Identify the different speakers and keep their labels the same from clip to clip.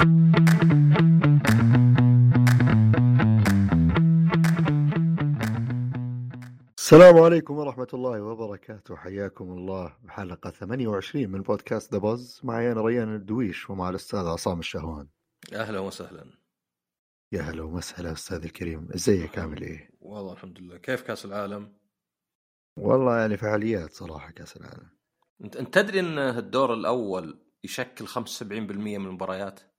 Speaker 1: السلام عليكم ورحمة الله وبركاته. حياكم الله بحلقة 28 من بودكاست ذا بوز معي أنا ريان الدويش ومع الأستاذ عصام الشهوان.
Speaker 2: أهلا وسهلا.
Speaker 1: يا هلا ومسهلا أستاذ الكريم. إزيك؟ عامل إيه؟
Speaker 2: والله الحمد لله. كيف كأس العالم؟
Speaker 1: والله يعني فعاليات صراحة كأس العالم.
Speaker 2: انت تدري إن الدور الأول يشكل 75% من المباريات؟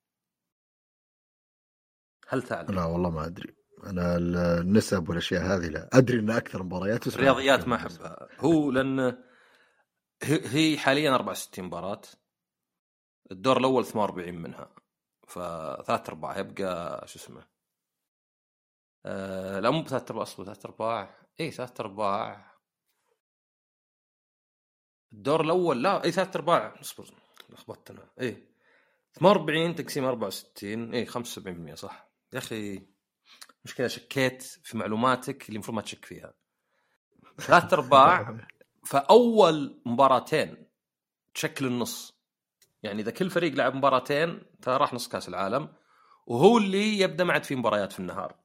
Speaker 2: هل تعلم؟
Speaker 1: لا والله ما أدري. أنا النسب والأشياء هذه لا. أدري أن أكثر مباريات
Speaker 2: الرياضيات ما أحبها. هو لأن هي حاليا 64 مباراة. الدور الأول 48 منها. فثلاث أرباع يبقى شو اسمه؟ آه لا مو بثلاث أرباع أصبر ثلاث أرباع. اي ثلاث أرباع. الدور الأول لا اي ثلاث أرباع. أصبر لخبطت أنا. اي 48 تقسيم 64 اي 75% صح. يا أخي مشكلة شكيت في معلوماتك اللي المفروض ما تشك فيها. ثلاث أرباع فأول مباراتين تشكل النص. يعني إذا كل فريق لعب مباراتين ترى راح نص كأس العالم وهو اللي يبدأ ما عاد في مباريات في النهار.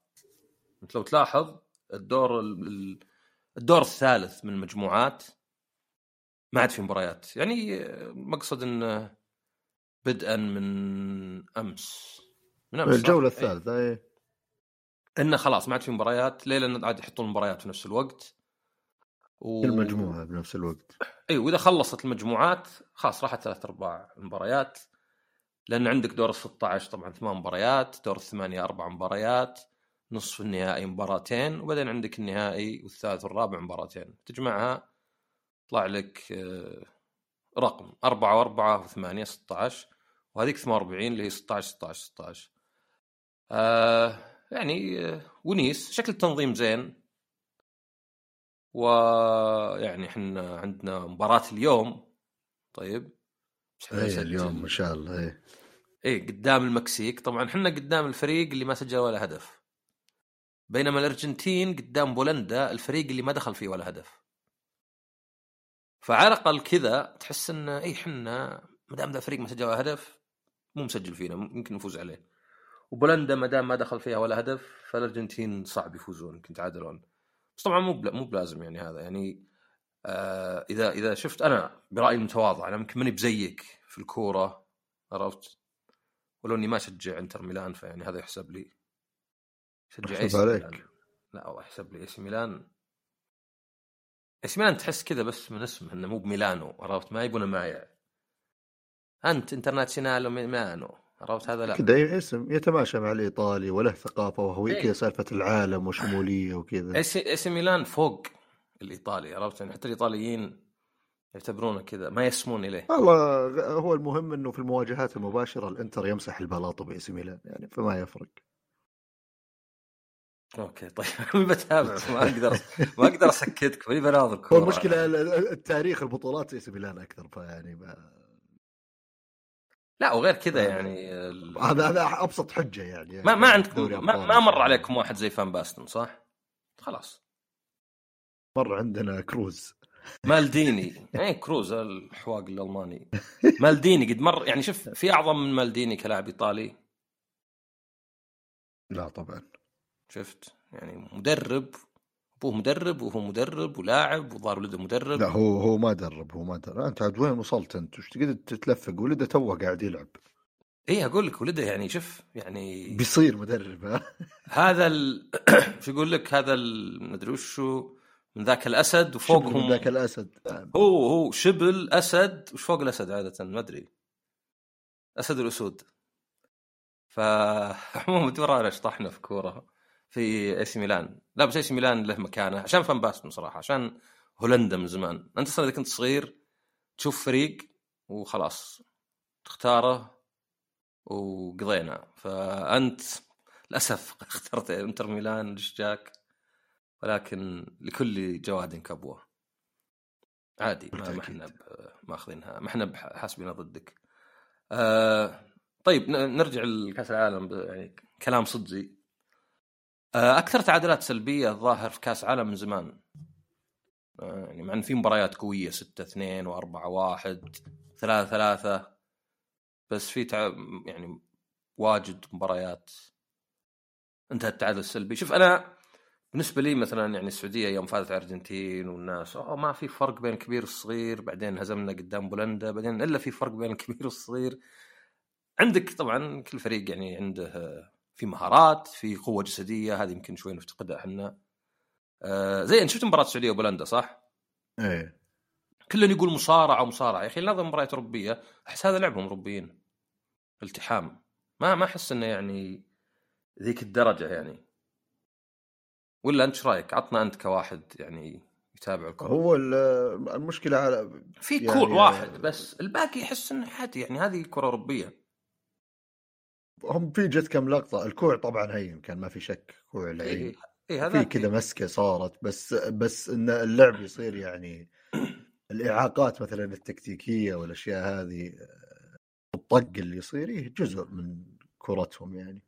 Speaker 2: أنت لو تلاحظ الدور ال- ال- الدور الثالث من المجموعات ما عاد في مباريات. يعني مقصد إنه بدءا من أمس. صح؟
Speaker 1: الجولة
Speaker 2: إيه.
Speaker 1: الثالثة إيه.
Speaker 2: انه خلاص ما عاد في مباريات ليه لأن عاد يحطون المباريات في نفس الوقت. و...
Speaker 1: كل مجموعة بنفس الوقت.
Speaker 2: اي وإذا خلصت المجموعات خلاص راحت ثلاث أرباع المباريات. لأن عندك دور ال 16 طبعا ثمان مباريات دور الثمانية أربع مباريات نصف النهائي مباراتين وبعدين عندك النهائي والثالث والرابع مباراتين. تجمعها يطلع لك آه، رقم 4 و4 و8 16 وهذيك 48 اللي هي 16 16 16 آه يعني آه، ونيس. شكل التنظيم زين. ويعني إحنا عندنا مباراة اليوم. طيب. نسجل-
Speaker 1: اليوم إن شاء الله إيه.
Speaker 2: إيه قدام المكسيك. طبعا إحنا قدام الفريق اللي ما سجل ولا هدف. بينما الأرجنتين قدام بولندا الفريق اللي ما دخل فيه ولا هدف. فعلى الأقل كذا تحس إن اي إحنا ما دام ذا الفريق ما سجل ولا هدف مو مسجل فينا ممكن نفوز عليه. وبولندا ما دام ما دخل فيها ولا هدف فالأرجنتين صعب يفوزون يمكن يتعادلون بس طبعا مو مو بلازم يعني هذا. يعني آه اذا إذا شفت أنا برأيي المتواضع أنا يمكن ماني بزيك في الكورة عرفت؟ ولو إني ما أشجع إنتر ميلان فيعني هذا يحسب لي. شجع
Speaker 1: يحسب
Speaker 2: إي سي
Speaker 1: عليك.
Speaker 2: ميلان. لا والله يحسب لي إي سي ميلان. إي سي ميلان تحس كذا بس من اسمه إنه مو بميلانو عرفت؟ ما يبونه مايع أنت انترناسيونال ميلانو. عرفت؟ هذا لا.
Speaker 1: كذا اسم يتماشى مع الإيطالي وله ثقافة وهوية
Speaker 2: إيه.
Speaker 1: كذا سالفة العالم وشمولية وكذا.
Speaker 2: سي ميلان فوق الإيطالي عرفت؟ يعني حتى الإيطاليين يعتبرونه كذا ما يسمون إليه.
Speaker 1: والله هو المهم إنه في المواجهات المباشرة الإنتر يمسح البلاط باي سي ميلان يعني فما يفرق.
Speaker 2: okay طيب. بتابع ما أقدر ما أقدر اسكتك ماني بناظر
Speaker 1: هو المشكلة ال- ال- التاريخ البطولات اي ميلان أكثر فيعني ما
Speaker 2: لا وغير كذا يعني ال-
Speaker 1: هذا هذا أبسط حجة يعني.
Speaker 2: ما ما عندكم ما, ما مر. عليكم واحد زي فان باستن صح؟ خلاص.
Speaker 1: مر عندنا كروز.
Speaker 2: مالديني. اي كروز الحواق الألماني. مالديني قد مر يعني شوف في أعظم من مالديني كلاعب إيطالي.
Speaker 1: لا طبعا.
Speaker 2: شفت؟ يعني مدرب أبوه مدرب وهو مدرب ولاعب وظهر ولده مدرب.
Speaker 1: لا هو هو ما درب هو ما درب. أنت عاد وين وصلت أنت؟ وش تقعد تتلفق؟ ولده توه قاعد يلعب.
Speaker 2: اي أقول لك ولده يعني شوف يعني
Speaker 1: بيصير مدرب ها؟
Speaker 2: هذا ال... شو يقول لك؟ هذا ال... مدري وشو من ذاك الأسد
Speaker 1: شبه من
Speaker 2: وفوقهم
Speaker 1: ذاك الأسد.
Speaker 2: هو هو شبل أسد وش فوق الأسد عادة؟ ما أدري. أسد الأسود. فعموما ترى انا شطحنا في كورة. في اي سي ميلان لا بس اي سي ميلان له مكانه. عشان فان باستن صراحة عشان هولندا من زمان. أنت أصلا إذا كنت صغير تشوف فريق وخلاص تختاره وقضينا. فأنت للأسف اخترت إنتر ميلان ليش جاك؟ ولكن لكل جواد كبوة. عادي ما. إحنا ماخذينها ما إحنا بح- حاسبينها ضدك. آه طيب نرجع لكأس العالم يعني كلام صدقي. أكثر تعادلات سلبية الظاهر في كأس عالم من زمان آه يعني مع إن في مباريات قوية 6 2 و4 1 3 3 بس في. يعني واجد مباريات انتهى التعادل السلبي شوف أنا بالنسبة لي مثلا يعني السعودية يوم فازت الأرجنتين والناس أوه ما في فرق بين الكبير والصغير بعدين هزمنا قدام بولندا بعدين إلا في فرق بين الكبير والصغير عندك طبعا كل فريق يعني عنده في مهارات في قوة جسدية هذه يمكن شوي نفتقدها إحنا. آه زي انت شفت مباراة السعودية وبولندا صح؟
Speaker 1: إيه.
Speaker 2: كلهم يقول مصارعة ومصارعة. يا أخي نظم مباريات اوروبيه أحس هذا لعبهم اوروبيين التحام. ما ما أحس إنه يعني ذيك الدرجة يعني. ولا أنت إيش رأيك؟ عطنا أنت كواحد يعني يتابع الكرة.
Speaker 1: هو ال- المشكلة على
Speaker 2: في
Speaker 1: يعني-
Speaker 2: كور واحد بس. الباقي يحس إنه عادي يعني. هذه كرة اوروبيه
Speaker 1: هم في جت كم لقطة الكوع طبعا هين كان ما في شك كوع العين
Speaker 2: اي إيه هذا
Speaker 1: في كذا مسكة صارت بس بس إن اللعب يصير يعني الإعاقات مثلا التكتيكية والأشياء هذه الطق اللي يصير إيه جزء من كرتهم يعني.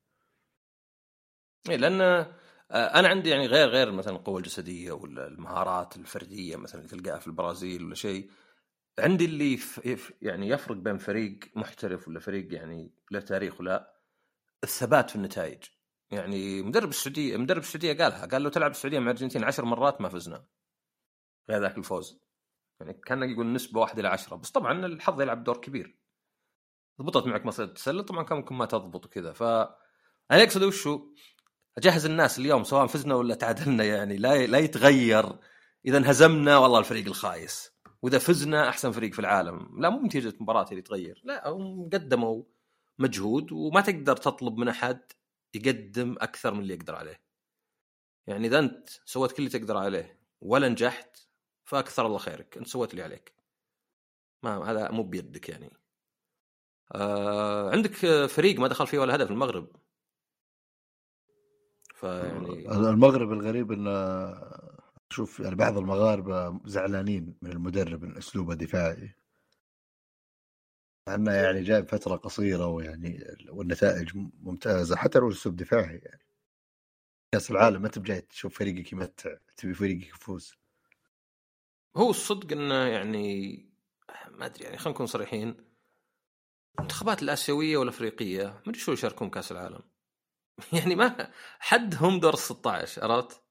Speaker 2: إيه لأن آه، أنا عندي يعني غير غير مثلا القوة الجسدية ولا المهارات الفردية مثلا اللي تلقاها في البرازيل ولا شيء عندي اللي يعني يفرق بين فريق محترف ولا فريق يعني له تاريخ ولا الثبات في النتائج. يعني مدرب السعودية مدرب السعودية قالها قال لو تلعب السعودية مع الأرجنتين عشر مرات ما فزنا. غير ذاك الفوز. يعني كان يقول نسبة واحد إلى عشرة. بس طبعا الحظ يلعب دور كبير. ضبطت معك مصيدة التسلل. طبعا كان ممكن ما تضبط وكذا. ف أنا أقصد وشو أجهز الناس اليوم سواء فزنا ولا تعادلنا. يعني لا لا يتغير. إذا انهزمنا والله الفريق الخايس. وإذا فزنا أحسن فريق في العالم. لا مو نتيجه مباراة اللي تغير. لا هم قدموا. مجهود وما تقدر تطلب من أحد يقدم أكثر من اللي يقدر عليه. يعني إذا أنت سويت كل اللي تقدر عليه ولا نجحت فأكثر الله خيرك. أنت سويت اللي عليك. ما هذا مو بيدك يعني. آه عندك فريق ما دخل فيه ولا هدف المغرب. فيعني
Speaker 1: المغرب الغريب انه شوف يعني بعض المغاربة زعلانين من المدرب ان أسلوبه دفاعي مع إنه يعني جاي فتره قصيرة ويعني والنتائج ممتازة حتى لو اسلوب دفاعي يعني. كأس العالم ما تبجاي تشوف فريقك يمتع تبي فريقك يفوز.
Speaker 2: هو الصدق إنه يعني ما أدري يعني خلينا نكون صريحين. المنتخبات الآسيوية والأفريقية ما أدري شو يشاركون كأس العالم. يعني ما حدهم دور ال 16 عرفت؟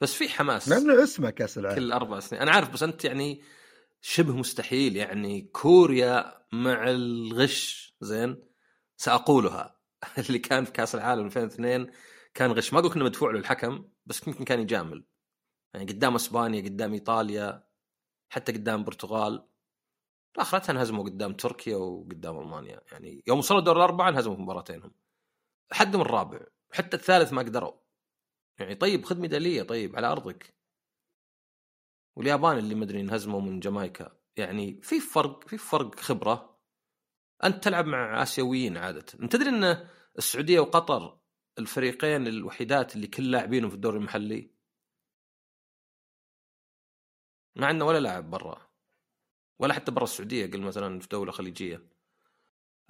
Speaker 2: بس في حماس.
Speaker 1: لأنه اسمه كأس العالم.
Speaker 2: كل أربع سنين. أنا عارف بس أنت يعني شبه مستحيل يعني كوريا مع الغش زين؟ سأقولها. اللي كان في كأس العالم 2002 كان غش. ما أقول انه مدفوع له الحكم بس يمكن كان يجامل. يعني قدام إسبانيا قدام إيطاليا حتى قدام البرتغال آخرتها انهزموا قدام تركيا وقدام ألمانيا. يعني يوم وصلوا دور الأربعة انهزموا في مباراتينهم. حدهم الرابع. حتى الثالث ما قدروا. يعني طيب خذ ميدالية طيب على أرضك. واليابان اللي مدري انهزموا من جامايكا. يعني في فرق في فرق خبرة. أنت تلعب مع آسيويين عادة. أنت تدري أن السعودية وقطر الفريقين الوحيدات اللي كل لاعبينهم في الدوري المحلي؟ ما عندنا ولا لاعب برا. ولا حتى برا السعودية قل مثلا في دولة خليجية.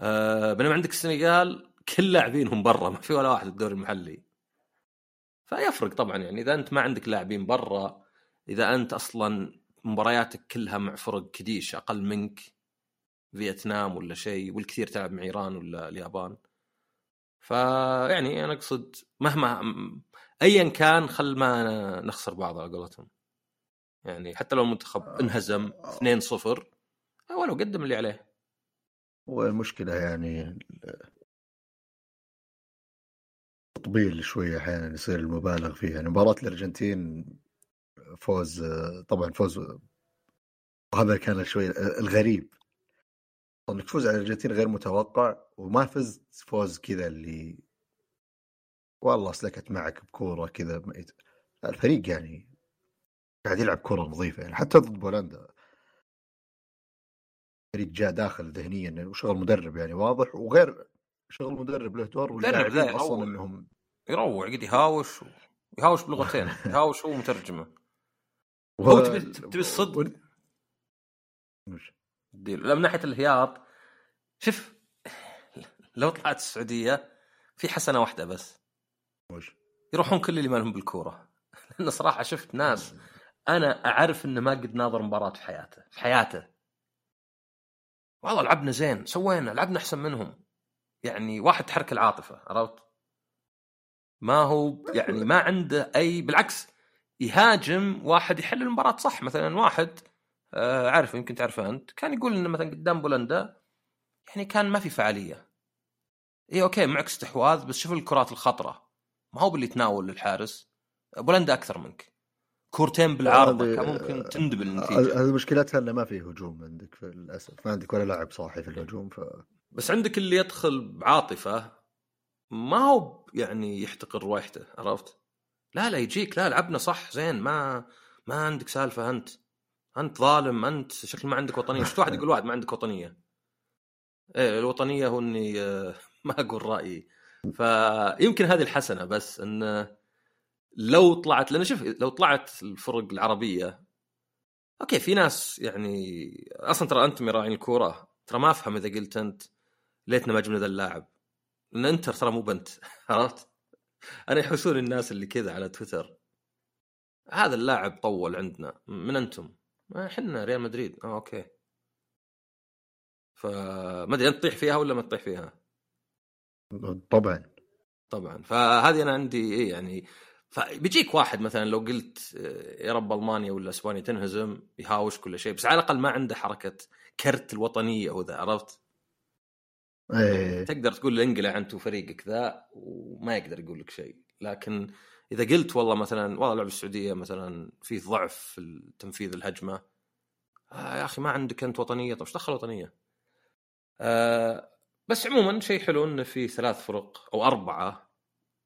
Speaker 2: أه بينما عندك السنغال كل لاعبينهم برا ما في ولا واحد في الدوري المحلي. فيفرق طبعا. يعني إذا أنت ما عندك لاعبين برا إذا أنت أصلا مبارياتك كلها مع فرق كديش أقل منك فيتنام ولا شيء والكثير تلعب مع إيران ولا اليابان. فيعني أنا أقصد مهما ايا كان خل ما نخسر بعض على قولتهم. يعني حتى لو المنتخب انهزم 2-0 ولو قدم اللي عليه.
Speaker 1: والمشكلة يعني تطبيل شوية أحيانا يصير المبالغ فيه يعني مباراة الأرجنتين فوز طبعا فوز وهذا كان شوي الغريب انك تفوز على الأرجنتين غير متوقع وما فزت فوز كذا اللي والله سلكت معك بكورة كذا الفريق يعني قاعد يلعب كره نظيفة يعني حتى ضد بولندا فريق جاء داخل ذهنيا وشغل مدرب يعني واضح وغير شغل مدرب له دور واللاعبين أصلا إنهم
Speaker 2: يروع قد يهاوش. يهاوش بلغتين يهاوش هو مترجمة. هو تبي تبي الصدق؟ و... لا من ناحية الهياط شوف لو طلعت السعودية في حسنة واحدة بس.
Speaker 1: وش؟
Speaker 2: يروحون كل اللي ما لهم بالكورة. لأن صراحة شفت ناس أنا أعرف إنه ما قد ناظر مباراة في حياته في حياته. والله لعبنا زين سوينا لعبنا أحسن منهم. يعني واحد تحرك العاطفة عرفت؟ ما هو يعني ما عنده أي بالعكس يهاجم واحد يحل المباراة صح. مثلا واحد آه عارف يمكن تعرفه أنت كان يقول إنه مثلا قدام بولندا يعني كان ما في فعالية. اي okay معك استحواذ بس شوف الكرات الخطرة. ما هو باللي تناول الحارس. بولندا أكثر منك. كورتين بالعارضة كان ممكن تندب النتيجة.
Speaker 1: هذه مشكلتها إنه ما في هجوم عندك للاسف ما عندك ولا لاعب صاحي في الهجوم ف
Speaker 2: بس عندك اللي يدخل بعاطفة ما هو يعني يحتقر روايحته عرفت؟ لا لا يجيك. لا لعبنا صح زين. ما ما عندك سالفة أنت أنت ظالم أنت شكل ما عندك وطنية. شفت واحد يقول واحد ما عندك وطنية. إيه الوطنية هو إني آه، ما أقول رأيي. فيمكن هذه الحسنة بس إن لو طلعت لأن شوف لو طلعت الفرق العربية okay في ناس يعني أصلا ترى أنتم راعين الكورة. ترى ما أفهم إذا قلت أنت ليتنا ما جبنا ذا اللاعب. لأن إنتر ترى مو بنت عرفت؟ أنا يحوسون الناس اللي كذا على تويتر هذا اللاعب طول عندنا من أنتم؟ إحنا ريال مدريد آه okay فما أدري انت تطيح فيها ولا ما تطيح فيها؟
Speaker 1: طبعا
Speaker 2: طبعا فهذه أنا عندي إيه يعني فبيجيك واحد مثلا لو قلت آه، يا رب ألمانيا ولا إسبانيا تنهزم يهاوش كل شيء بس على الأقل ما عنده حركة كرت الوطنية وذا عرفت؟
Speaker 1: إيه.
Speaker 2: تقدر تقول انقلع انت وفريقك ذا وما يقدر يقول لك شيء. لكن إذا قلت والله مثلا والله لعب السعودية مثلا في ضعف في تنفيذ الهجمة آه يا أخي ما عندك أنت وطنية. طيب إيش دخل وطنية؟ آه بس عموما شيء حلو إنه في ثلاث فرق أو أربعة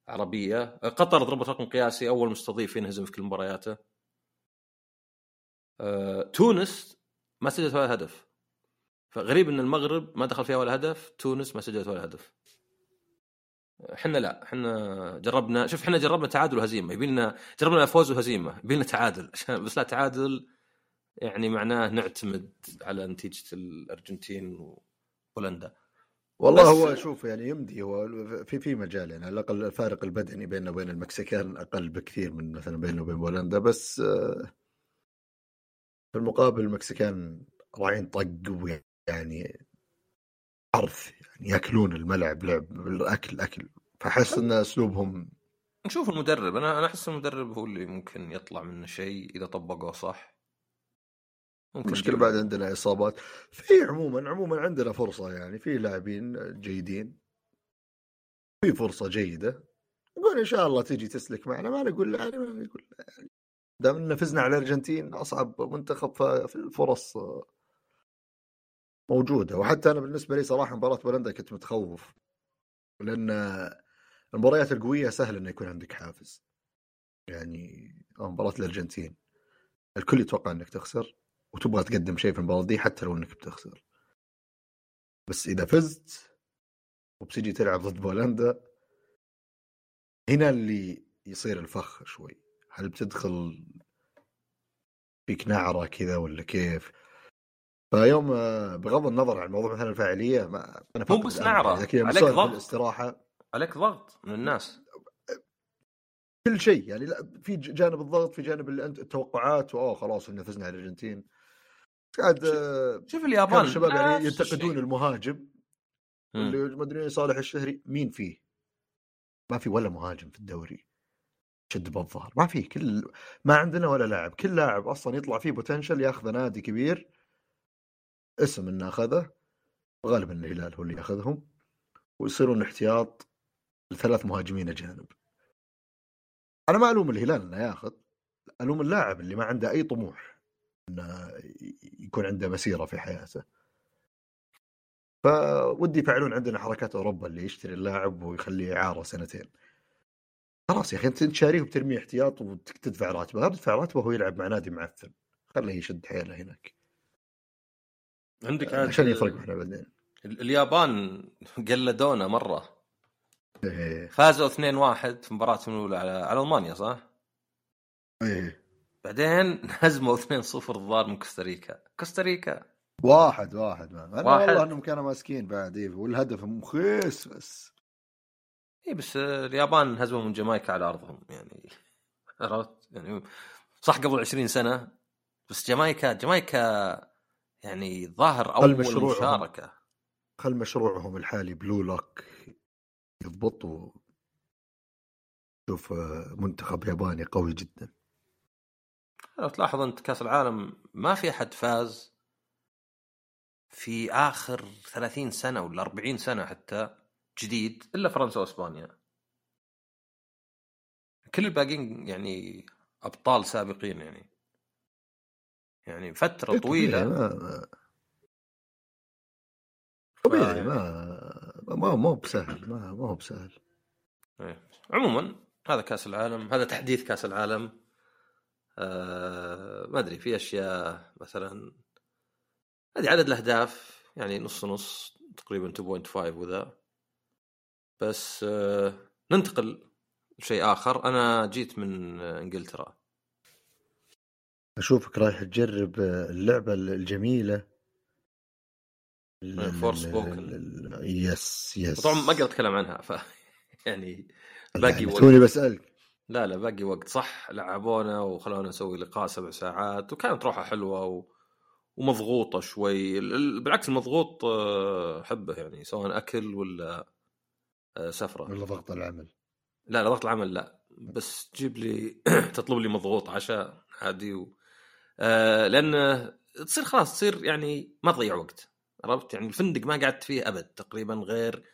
Speaker 2: عربية. قطر ضربت رقم قياسي أول مستضيف ينهزم في كل مبارياته. آه تونس ما سجلت ولا هدف. فغريب إن المغرب ما دخل فيها ولا هدف تونس ما سجلت ولا هدف. إحنا لا إحنا جربنا شوف إحنا جربنا تعادل وهزيمة يبي لنا جربنا فوز وهزيمة يبي لنا تعادل. بس لا تعادل يعني معناه نعتمد على نتيجة الأرجنتين وبولندا.
Speaker 1: والله هو شوف يعني يمدي هو في في مجال يعني على الأقل الفارق البدني بيننا وبين المكسيكان أقل بكثير من مثلا بيننا وبين بولندا بس آه، في المقابل المكسيكان راعين طق يعني عرف يعني ياكلون الملعب لعب الأكل اكل فأحس إن أسلوبهم
Speaker 2: نشوف المدرب. أنا أنا أحس المدرب هو اللي ممكن يطلع منه شيء إذا طبقه صح.
Speaker 1: ممكن المشكلة بعد عندنا اصابات في عموما عموما عندنا فرصة يعني في لاعبين جيدين. في فرصة جيدة. نقول إن شاء الله تجي تسلك معنا. ما نقول يعني ما نقول. يعني دام إن فزنا على الأرجنتين أصعب منتخب في الفرص. موجودة. وحتى أنا بالنسبة لي صراحة مباراة بولندا كنت متخوف لأن المباريات القوية سهل إنه يكون عندك حافز. يعني مباراة الأرجنتين. الكل يتوقع إنك تخسر وتبغى تقدم شيء في المباراة دي حتى لو إنك بتخسر. بس إذا فزت وبتجي تلعب ضد بولندا هنا اللي يصير الفخ شوي. هل بتدخل فيك نعرة كذا ولا كيف؟ فيوم بغض النظر عن موضوع مثلا الفاعلية ما
Speaker 2: أنا مو بس نعرة. عليك ضغط.
Speaker 1: الاستراحه
Speaker 2: عليك ضغط من الناس.
Speaker 1: كل شيء. يعني لا في جانب الضغط في جانب التوقعات وأوه خلاص إحنا فزنا على الأرجنتين. قاعد
Speaker 2: شوف اليابان.
Speaker 1: الشباب يعني ينتقدون الشيء. المهاجم اللي ما أدري صالح الشهري. مين فيه؟ ما في ولا مهاجم في الدوري. شد بالظهر. ما في. كل ما عندنا ولا لاعب. كل لاعب أصلا يطلع فيه بوتنشل ياخذ نادي كبير. اسم انه اخذه غالبا الهلال هو اللي ياخذهم ويصيرون احتياط لثلاث مهاجمين أجانب. أنا ما ألوم الهلال إنه ياخذ ألوم اللاعب اللي ما عنده أي طموح إنه يكون عنده مسيرة في حياته. فودي يفعلون عندنا حركات أوروبا اللي يشتري اللاعب ويخليه اعاره سنتين. خلاص يا أخي أنت شاريه وبترميه احتياط وتدفع راتبه لا تدفع راتبه وهو يلعب مع نادي معفن. خليه يشد حيله هناك.
Speaker 2: عندك
Speaker 1: عشان يفرق معنا بعدين
Speaker 2: اليابان قلدونا مرة
Speaker 1: إيه.
Speaker 2: فازوا 2-1 في مباراتهم الأولى على على ألمانيا صح؟
Speaker 1: إيه
Speaker 2: بعدين هزموا 2-0 الظاهر من كوستاريكا كوستاريكا
Speaker 1: واحد واحد ما. أنا واحد. والله إنهم كانوا ماسكين بعد إيه والهدف مخيس بس
Speaker 2: اي بس اليابان هزموا من جامايكا على أرضهم يعني عرفت يعني صح قبل 20 سنة بس جامايكا جامايكا يعني ظاهر أول مشروع مشاركة.
Speaker 1: خل مشروعهم الحالي Blue Lock يضبط و شوف آه، منتخب ياباني قوي جدا.
Speaker 2: لو تلاحظ أنت كأس العالم ما في أحد فاز في آخر 30 سنة ولا 40 سنة حتى جديد إلا فرنسا وإسبانيا. كل الباقيين يعني أبطال سابقين يعني. يعني فترة
Speaker 1: إيه،
Speaker 2: طويلة.
Speaker 1: ما طبيعي ما ما ما هو بسهل ما ما هو بسهل.
Speaker 2: إيه. عموما هذا كأس العالم هذا تحديث كأس العالم. آه ما أدري في أشياء مثلا. هذه عدد الأهداف يعني نص نص تقريبا 2.5 وذا. بس آه ننتقل لشيء آخر. أنا جيت من إنجلترا.
Speaker 1: أشوفك رايح تجرب اللعبة الجميلة. ال- Forspoken. yes yes
Speaker 2: طبعا ما أقدر اتكلم عنها ف يعني باقي وقت.
Speaker 1: توني بسألك.
Speaker 2: لا لا باقي وقت. صح لعبونا وخلونا نسوي لقاء سبع ساعات وكانت روحه حلوة و... ومضغوطة شوي. ال- ال- بالعكس المضغوط آه، أحبه يعني سواء أكل ولا آه، سفرة.
Speaker 1: ولا ضغط العمل.
Speaker 2: لا لا ضغط العمل لا. بس تجيب لي تطلب لي مضغوط عشاء عادي و... آه لأن تصير خلاص تصير يعني ما تضيع وقت عرفت؟ يعني الفندق ما قعدت فيه أبد تقريبا غير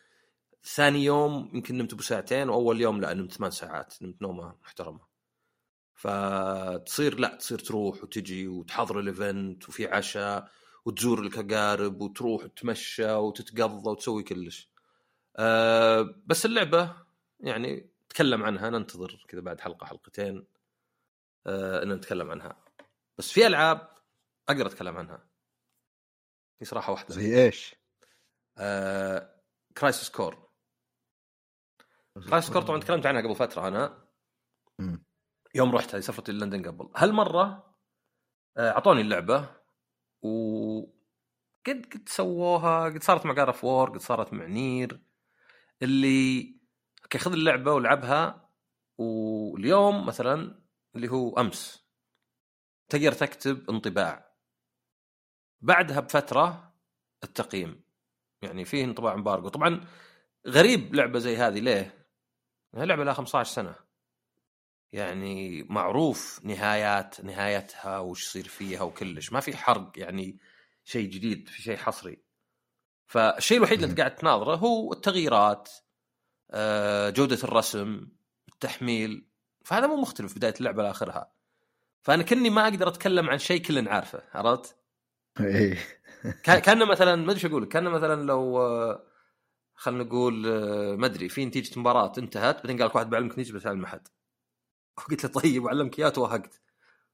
Speaker 2: ثاني يوم يمكن نمت ابو ساعتين وأول يوم لا نمت ثمان ساعات نمت نومة محترمة. فتصير لا تصير تروح وتجي وتحضر ال event وفي عشاء وتزور الاقارب وتروح وتتمشى وتتقضى وتسوي كلش. أه بس اللعبة يعني نتكلم عنها ننتظر كذا بعد حلقة حلقتين أه ان نتكلم عنها. بس في ألعاب أقدر أتكلم عنها. في صراحة واحدة.
Speaker 1: زي إيش؟
Speaker 2: آه Crisis Core Crisis Core طبعا تكلمت عنها قبل فترة
Speaker 1: أنا.
Speaker 2: يوم رحت هذه سفرتي لندن قبل. هالمرة آه، أعطوني اللعبة و قد قد سووها قد صارت مع جار وور قد صارت مع Nier. اللي okay خذ اللعبة والعبها واليوم مثلا اللي هو أمس. تقدر تكتب انطباع. بعدها بفترة التقييم. يعني فيه انطباع امبارجو طبعا غريب لعبة زي هذه ليه؟ لعبة لها 15 سنة. يعني معروف نهايات نهايتها وش يصير فيها وكلش. ما في حرق يعني شيء جديد في شيء حصري. فالشيء الوحيد اللي انت قاعد تناظره هو التغييرات آه، جودة الرسم التحميل. فهذا مو مختلف بداية اللعبة لآخرها. فأنا كني ما أقدر أتكلم عن شيء كلنا عارفه عرفت؟
Speaker 1: إيه.
Speaker 2: كان مثلا ما أدري أقول لك، كان مثلا لو خلينا نقول ما أدري في نتيجة مباراة انتهت بعدين قال لك واحد بعلمك نتيجة بس علم احد قلت له طيب وعلمك إياه توهقت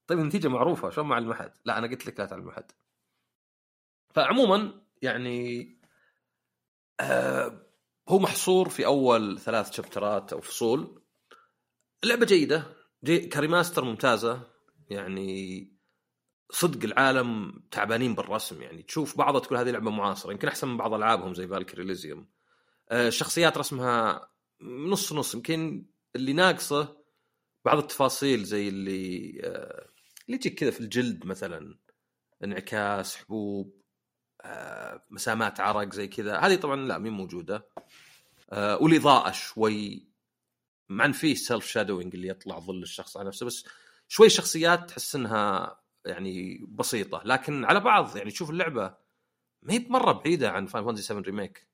Speaker 2: طيب النتيجة معروفة شلون ما علم احد لا أنا قلت لك لا تعلم احد فعموما يعني آه هو محصور في أول ثلاث شابترات أو فصول. اللعبه جيدة جي كريماستر ممتازة. يعني صدق العالم تعبانين بالرسم يعني تشوف بعضها تقول هذه لعبة معاصرة يمكن أحسن من بعض ألعابهم زي فالكري ليزيوم آه الشخصيات رسمها نص نص يمكن اللي ناقصه بعض التفاصيل زي اللي آه اللي تجيك كذا في الجلد مثلا انعكاس حبوب آه مسامات عرق زي كذا. هذه طبعا لا مين موجودة. والإضاءة شوي مع ان فيه self shadowing اللي يطلع ظل الشخص على نفسه بس شوي شخصيات تحس إنها يعني بسيطة لكن على بعض يعني تشوف اللعبة ما هي بمره بعيدة عن Final Fantasy 7 Remake.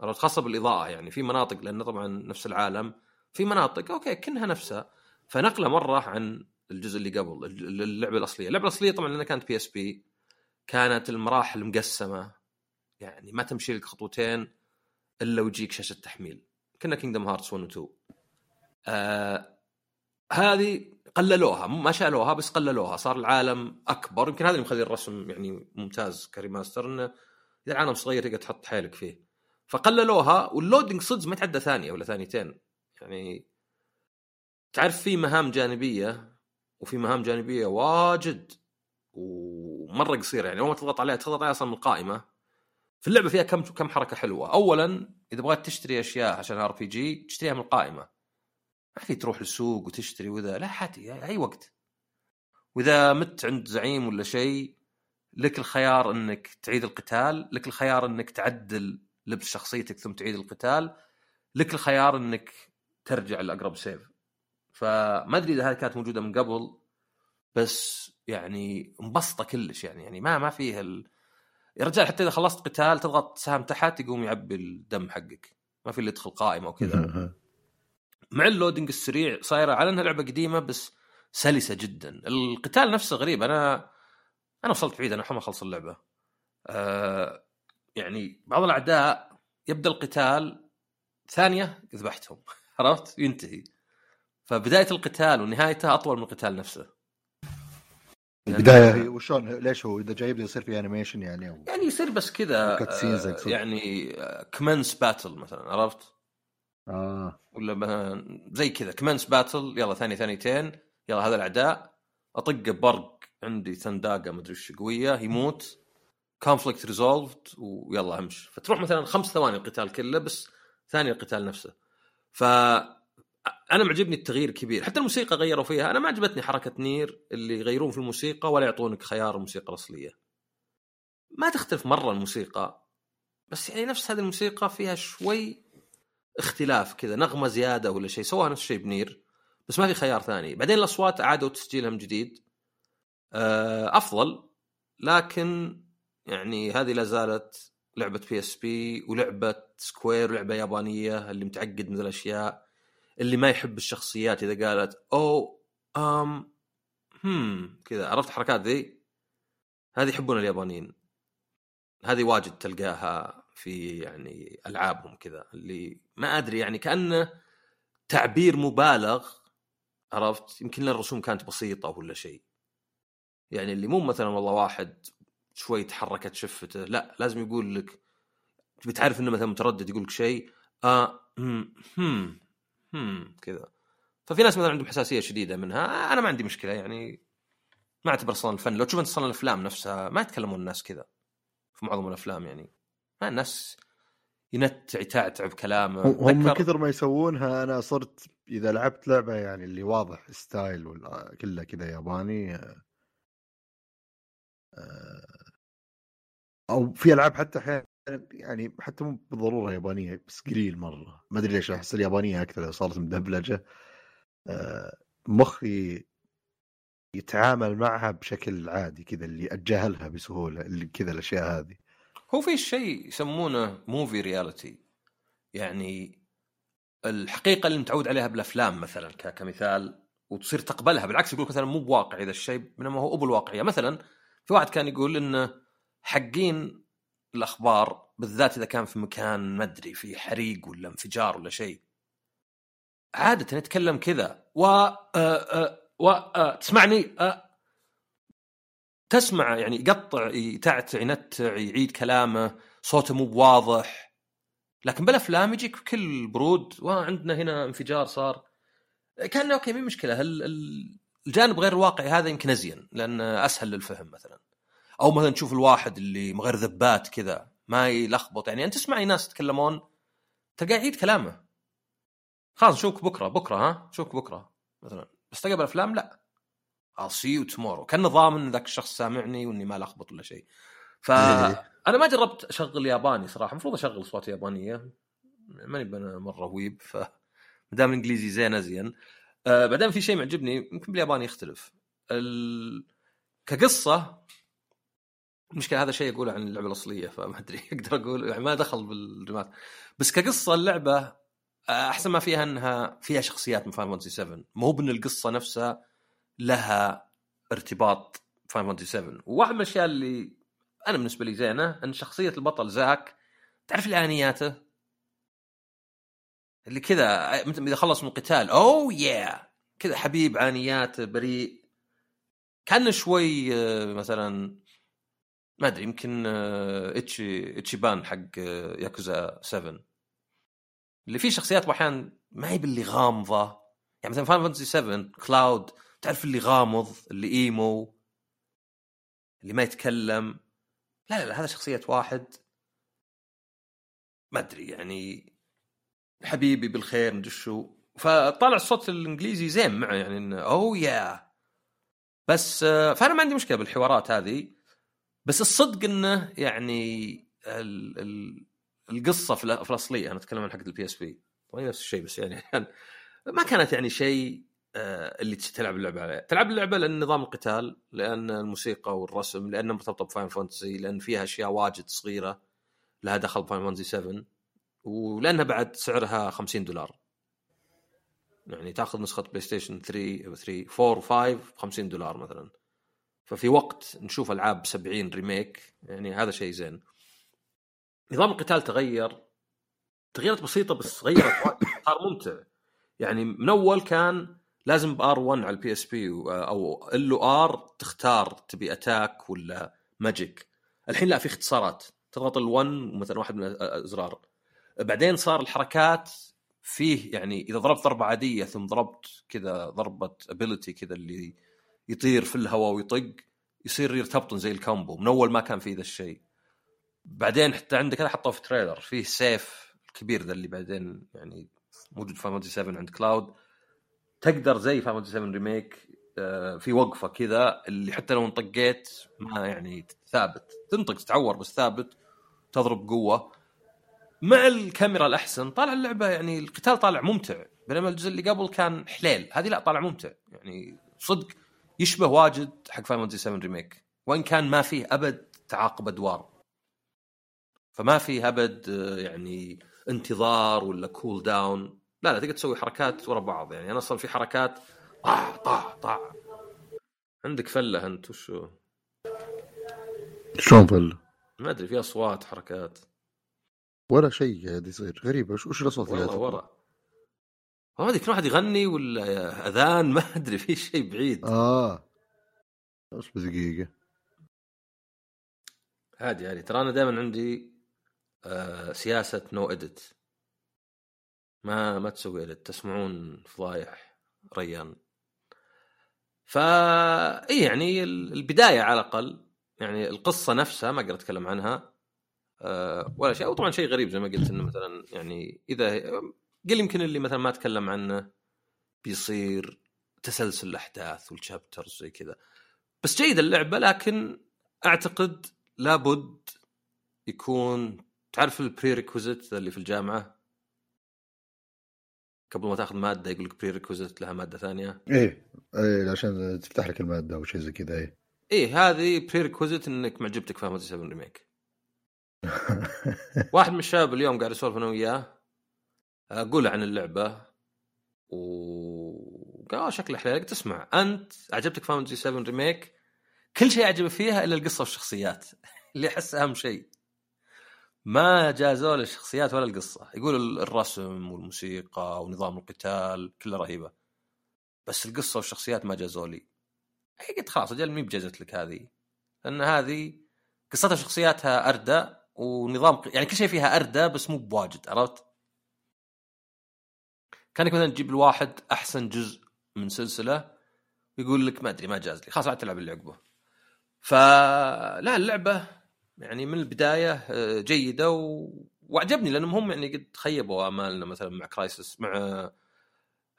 Speaker 2: عرفت؟ خاصة بالإضاءة يعني في مناطق لأنه طبعا نفس العالم في مناطق okay كأنها نفسها. فنقلة مرة عن الجزء اللي قبل اللعبة الأصلية. اللعبة الأصلية طبعا لأنها كانت PSP كانت المراحل مقسمة. يعني ما تمشي لك خطوتين إلا ويجيك شاشة تحميل. كنه Kingdom Hearts 1 و 2 آه هذه قللوها ما شالوها بس قللوها صار العالم أكبر. يمكن هذا اللي مخلي الرسم يعني ممتاز ك remaster إنه إذا العالم صغير تقدر تحط حيلك فيه. فقللوها وال loading صدق ما يتعدى ثانية ولا ثانيتين. يعني تعرف في مهام جانبية وفي مهام جانبية واجد ومرة قصيرة يعني أول ما تضغط عليها تضغط عليها أصلا من القائمه في اللعبة فيها كم كم حركة حلوة. اولا إذا بغيت تشتري أشياء عشان RPG تشتريها من القائمة. ما في تروح للسوق وتشتري وذا لا حاتي أي وقت. وإذا مت عند زعيم ولا شيء لك الخيار إنك تعيد القتال لك الخيار إنك تعدل لبس شخصيتك ثم تعيد القتال لك الخيار إنك ترجع لأقرب save. فما أدري إذا هذه كانت موجودة من قبل بس يعني مبسطة كلش يعني يعني ما ما فيها ال... يا رجال حتى إذا خلصت قتال تضغط سهم تحت يقوم يعبي الدم حقك. ما في اللي يدخل قائمه وكذا مع اللودنج السريع صايرة على إنها لعبة قديمة بس سلسة جدا. القتال نفسه غريب. أنا أنا وصلت بعيد أنا ما أخلص اللعبة. آه يعني بعض الأعداء يبدأ القتال ثانية ذبحتهم عرفت؟ ينتهي. فبداية القتال ونهايته أطول من القتال نفسه.
Speaker 1: البداية وشلون ليش هو إذا جايب يصير في animation يعني؟
Speaker 2: يعني يصير بس كذا آه. يعني commence battle مثلا عرفت؟
Speaker 1: آه.
Speaker 2: ولا مثلا زي كذا. commence battle يلا ثانية ثانيتين يلا هذا الأعداء. اطقه برق عندي Thundaga مدري إيش قوية. يموت conflict resolved ويلا امش فتروح مثلا خمس ثواني القتال كله بس ثاني القتال نفسه. ف أنا معجبني التغيير الكبير حتى الموسيقى غيروا فيها. أنا ما عجبتني حركة NieR اللي يغيرون في الموسيقى ولا يعطونك خيار الموسيقى الاصليه ما تختلف مرة الموسيقى بس يعني نفس هذه الموسيقى فيها شوي اختلاف كذا نغمة زيادة ولا شيء سووها نفس الشيء ب NieR بس ما في خيار ثاني. بعدين الأصوات عادوا تسجيلها من جديد. آه، أفضل لكن يعني هذه لا زالت لعبة PSP ولعبة Square ولعبه يابانية اللي متعقد من الأشياء اللي ما يحب الشخصيات إذا قالت أو أم هم كذا. عرفت الحركات ذي؟ هذه يحبون اليابانيين. هذه واجد تلقاها. في يعني ألعابهم كذا اللي ما أدري يعني كأنه تعبير مبالغ عرفت؟ يمكن الرسوم كانت بسيطة ولا شيء. يعني اللي مو مثلا والله واحد شوي تحركت شفته لا لازم يقول لك تبي تعرف إنه مثلا متردد يقول لك شيء؟ آه هم هم هم كذا. ففي ناس مثلا عندهم حساسية شديدة منها أنا ما عندي مشكلة يعني ما أعتبر أصلا الفن لو تشوف أنت أصلا الأفلام نفسها ما يتكلمون الناس كذا في معظم الأفلام يعني. ما الناس ينتع يتعتع بكلامه.
Speaker 1: هم من كثر ما يسوونها أنا صرت إذا لعبت لعبة يعني اللي واضح ستايل ولا كله كذا ياباني آه، أو في ألعاب حتى أحيانا يعني حتى مو بالضرورة يابانية بس قليل مرة. ما أدري ليش أحس اليابانية أكثر صارت مدبلجة. آه، مخي يتعامل معها بشكل عادي كذا اللي اتجاهلها بسهولة اللي كذا الأشياء هذه.
Speaker 2: هو في شيء يسمونه movie reality يعني الحقيقة اللي متعود عليها بالأفلام مثلا كمثال وتصير تقبلها بالعكس يقول مثلا مو بواقعي ذا الشيء بينما هو أبو الواقعية. مثلا في واحد كان يقول انه حقين الأخبار بالذات إذا كان في مكان ما أدري في حريق ولا انفجار ولا شيء عادة يتكلم كذا و و تسمعني؟ تسمع يعني يقطع يتعتع ينتع يعيد كلامه صوته مو بواضح. لكن بالأفلام يجيك بكل برود وعندنا هنا انفجار صار. كان أوكي مين مشكلة. هل ال- الجانب غير الواقعي هذا يمكن أزين لأن أسهل للفهم مثلا. أو مثلا تشوف الواحد اللي مغير ذبات كذا ما يلخبط. يعني أنت تسمع ناس يتكلمون تلقاه يعيد كلامه. خلاص نشوفك بكرة. بكرة ها؟ نشوفك بكرة مثلا. بس تلقى بالأفلام لا. I'll see you tomorrow. كان ضامن ذاك الشخص سامعني وإني ما لخبط ولا شيء. فانا ما جربت أشغل ياباني صراحة. المفروض أشغل أصوات يابانية. ماني مره ويب ف دام الانجليزي زين أزين. آه بعدين في شيء معجبني يمكن بالياباني يختلف. ال... كقصة المشكلة هذا شيء أقوله عن اللعبة الأصلية فما أدري أقدر أقول يعني ما دخل بالريمات بس كقصة اللعبة أحسن ما فيها انها فيها شخصيات من Final Fantasy 7 مو بإن القصة نفسها لها ارتباط Final Fantasy 7 وواحد من الأشياء اللي أنا بالنسبة لي زينة أن شخصية البطل زاك تعرف اللي على نياته اللي كذا إذا خلص من القتال أوه يا كذا حبيب على نياته بريء. كان شوي آه، مثلا ما أدري يمكن آه، اتشي إتشيبان حق آه، ياكوزا 7 اللي فيه شخصيات أحيانا ما هي باللي غامضة. يعني مثلا فان فانتسي 7 كلاود تعرف اللي غامض اللي إيمو اللي ما يتكلم؟ لا لا, لا هذا شخصية واحد. ما أدري يعني حبيبي بالخير مدري شو. فطالع الصوت الإنجليزي زين معه يعني إنه أوه يا بس آه، فأنا ما عندي مشكلة بالحوارات هذه. بس الصدق إنه يعني ال ال القصة في, الأصلية أنا أتكلم عن حق ال PSP نفس الشيء بس يعني ما كانت يعني شيء اللي تلعب اللعبة عليه، تلعب اللعبة لأن نظام القتال، لأن الموسيقى والرسم، لانها مرتبطة ب Final Fantasy، لأن فيها أشياء واجد صغيرة لها دخل ب Final Fantasy 7 ولأنها بعد سعرها 50 دولار. يعني تأخذ نسخة PlayStation 3 أو 3 4 و5 ب 50 دولار مثلا. ففي وقت نشوف ألعاب 70 remake يعني هذا شيء زين. نظام القتال تغير تغييرات بسيطة بس غيرت صار ممتع. يعني من أول كان لازم ب R1 على ال PSP أو ال R تختار تبي attack ولا magic الحين لا في اختصارات. تضغط L1 مثلا واحد من الأزرار. بعدين صار الحركات فيه يعني إذا ضربت ضربة عادية ثم ضربت كذا ضربة ability كذا اللي يطير في الهواء ويطق يصير يرتبطون زي ال combo من أول ما كان في ذا الشيء. بعدين حتى عندك هذا حطوه في trailer فيه سيف الكبير ذا اللي بعدين يعني موجود في Final 7 عند كلاود تقدر زي Final 7 Remake في وقفة كذا اللي حتى لو انطقيت ما يعني ثابت تنطق تتعور بس ثابت تضرب قوة. مع الكاميرا الأحسن طالع اللعبة يعني القتال طالع ممتع بينما الجزء اللي قبل كان حليل. هذه لا طالع ممتع. يعني صدق يشبه واجد حق Final 7 Remake وإن كان ما فيه أبد تعاقب أدوار. فما فيه أبد آه، يعني انتظار ولا cooldown لا لا تقدر تسوي حركات ورا بعض. يعني أنا أصلا في حركات طاع طاع طاع. عندك فلة أنت وشو
Speaker 1: شلون فل
Speaker 2: ما أدري في أصوات حركات.
Speaker 1: ولا شيء قاعد يصير. غريبة وش وش الأصوات اللي؟
Speaker 2: ورا. ما أدري كل واحد يغني ولا أذان؟ ما أدري في شيء بعيد.
Speaker 1: آه. اصبر دقيقة
Speaker 2: عادي عادي ترى أنا دائما عندي آه سياسة نو اديت ما ما تسوي اديت تسمعون فضايح ريان. فا إي يعني ال- البداية على الأقل يعني القصة نفسها ما أقدر أتكلم عنها آه ولا شيء. وطبعا شيء غريب زي ما قلت إنه مثلا يعني إذا قل يمكن اللي مثلا ما تكلم عنه بيصير تسلسل الأحداث وال chapters زي كذا. بس جيد اللعبة لكن أعتقد لابد يكون تعرف ال prerequisite اللي في الجامعة؟ قبل ما تاخذ مادة يقول لك prerequisite لها مادة ثانية؟
Speaker 1: إيه إيه عشان تفتح لك المادة أو شيء زي كذا إيه.
Speaker 2: إيه هذه prerequisite انك معجبتك فاينل 7 remake واحد من الشباب اليوم قاعد اسولف أنا وياه أقول عن اللعبة وقال آه شكلها حليل قلت اسمع أنت عجبتك فاينل 7 remake كل شيء عجبك فيها إلا القصة والشخصيات اللي أحس أهم شيء. ما جازوا له الشخصيات ولا القصة. يقول الرسم والموسيقى ونظام القتال كله رهيبة. بس القصة والشخصيات ما جازوا لي. قلت خلاص أجل مي بجازت لك هذه. لأن هذه قصتها وشخصياتها أردى ونظام يعني كل شيء فيها أردى بس مو بواجد عرفت؟ كانك مثلا تجيب الواحد أحسن جزء من سلسلة ويقول لك ما أدري ما جاز لي. خلاص لا تلعب اللي عقبه فلا اللعبة يعني من البداية آه، جيدة و... وعجبني لأنهم هم يعني قد خيبوا آمالنا مثلا مع كرايسس مع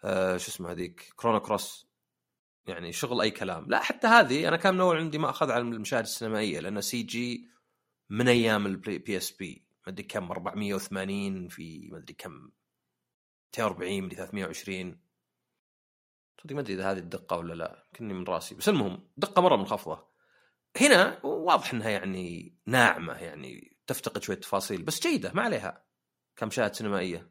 Speaker 2: آه شو اسمه هذيك كرونو كروس يعني شغل أي كلام. لا حتى هذه أنا كان من أول عندي ما أخذ على المشاهد السينمائية لأن CG من أيام ال PSP ما أدري كم 480 في ما أدري كم 240 مدري 320 صدق ما أدري إذا هذه الدقة ولا لا كني من رأسي. بس المهم دقة مرة منخفضة. هنا واضح إنها يعني ناعمة يعني تفتقد شوية تفاصيل بس جيدة ما عليها. كمشاهد سينمائية.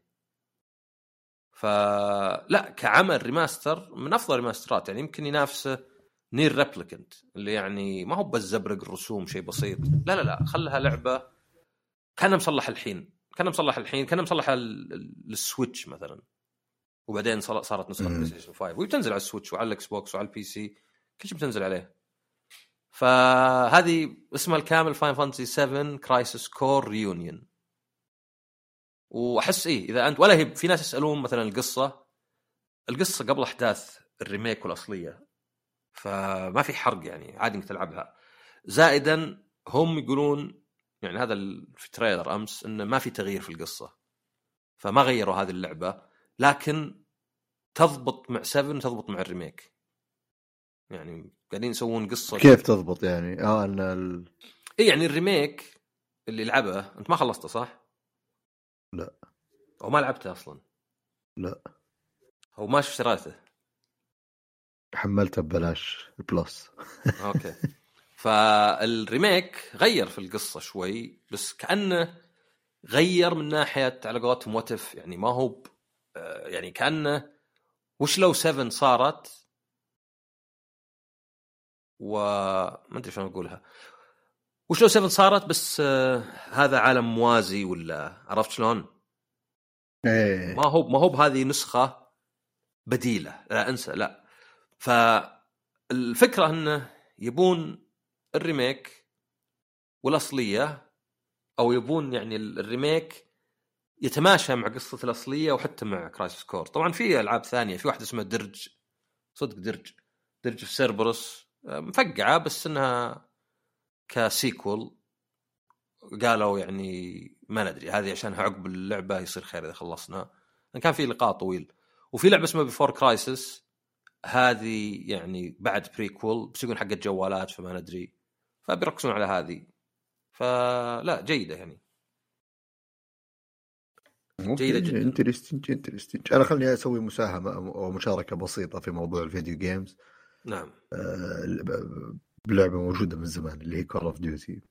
Speaker 2: فلا كعمل remaster من أفضل remasterات يعني يمكن ينافسه نير ريبليكانت اللي يعني ما هو بس زبرق الرسوم شيء بسيط. لا لا لا خلها لعبة كانها مصلح الحين كانها مصلح الحين كانها مصلح لل Switch مثلا. وبعدين صار- صارت
Speaker 1: نسخة.
Speaker 2: بلاي ستيشن 5 وهي بتنزل على ال Switch وعلى ال Xbox وعلى ال PC كل شيء بتنزل عليه. فهذه اسمها الكامل فاينل فانتسي 7 كرايسيس كور ريونيون وأحس إيه إذا انت ولا هي في ناس يسألون مثلا القصة. القصة قبل أحداث ال remake والأصلية. فما في حرق يعني عادي إنك تلعبها. زائدا هم يقولون يعني هذا في trailer أمس انه ما في تغيير في القصة. فما غيروا هذه اللعبة. لكن تضبط مع 7 تضبط مع ال remake. يعني قاعدين يسوون قصة
Speaker 1: كيف تضبط يعني؟ آه ان ال...
Speaker 2: اي يعني ال remake اللي لعبه أنت ما خلصته صح؟
Speaker 1: لا.
Speaker 2: أو ما لعبته أصلا
Speaker 1: لا
Speaker 2: أو ما اشتريته
Speaker 1: حملته ببلاش Plus
Speaker 2: أوكي فال remake غير في القصة شوي بس كأنه غير من ناحية على قولتهم واتف يعني ما هو. آه، يعني كأنه وش لو 7 صارت و ما أدري شلون أقولها. وش لو 7 صارت؟ بس آه هذا عالم موازي ولا عرفت شلون؟
Speaker 1: إيه.
Speaker 2: ما هو ما هو بهذه نسخة بديلة. لا انسى لا. فالفكرة إنه يبون الريميك والأصلية أو يبون يعني الريميك يتماشى مع قصة الأصلية وحتى مع كرايسيس كور طبعا في ألعاب ثانية. في واحدة اسمها درج. صدق درج. درج في سيربروس مفقعة بس إنها كسيكول قالوا يعني ما ندري هذه عشانها عقب اللعبة يصير خير إذا خلصنا. كان في لقاء طويل. وفي لعبة اسمها بيفور كرايسس هذه يعني بعد prequel بس يقول حقت جوالات فما ندري. فبيركزون على هذه. فلا جيدة يعني. جيدة جدا.
Speaker 1: interesting interesting أنا خليني أسوي مساهمة أو مشاركة بسيطة في موضوع ال video games
Speaker 2: نعم.
Speaker 1: آه، بلعبة موجودة من زمان اللي هي Call of Duty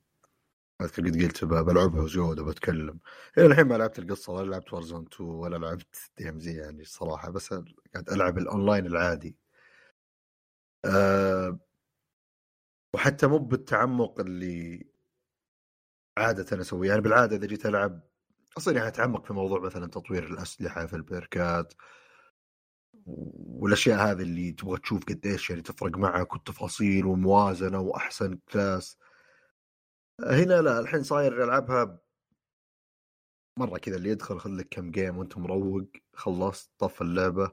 Speaker 1: أذكر قد قلت بلعبها وزود وبتكلم. إلى الحين ما لعبت القصة ولا لعبت Warzone 2 ولا لعبت DMZ يعني الصراحة بس قاعد ألعب الاونلاين العادي. أه وحتى مو بالتعمق اللي عادة أسويه. يعني بالعادة إذا جيت ألعب أصلا يعني أتعمق في موضوع مثلا تطوير الأسلحة في ال perkات والأشياء هذه اللي تبغى تشوف قديش يعني تفرق معك والتفاصيل والموازنه وأحسن class. هنا لا الحين صاير ألعبها مرة كذا اللي يدخل خذ لك كم game وأنت مروق خلصت طف اللعبة.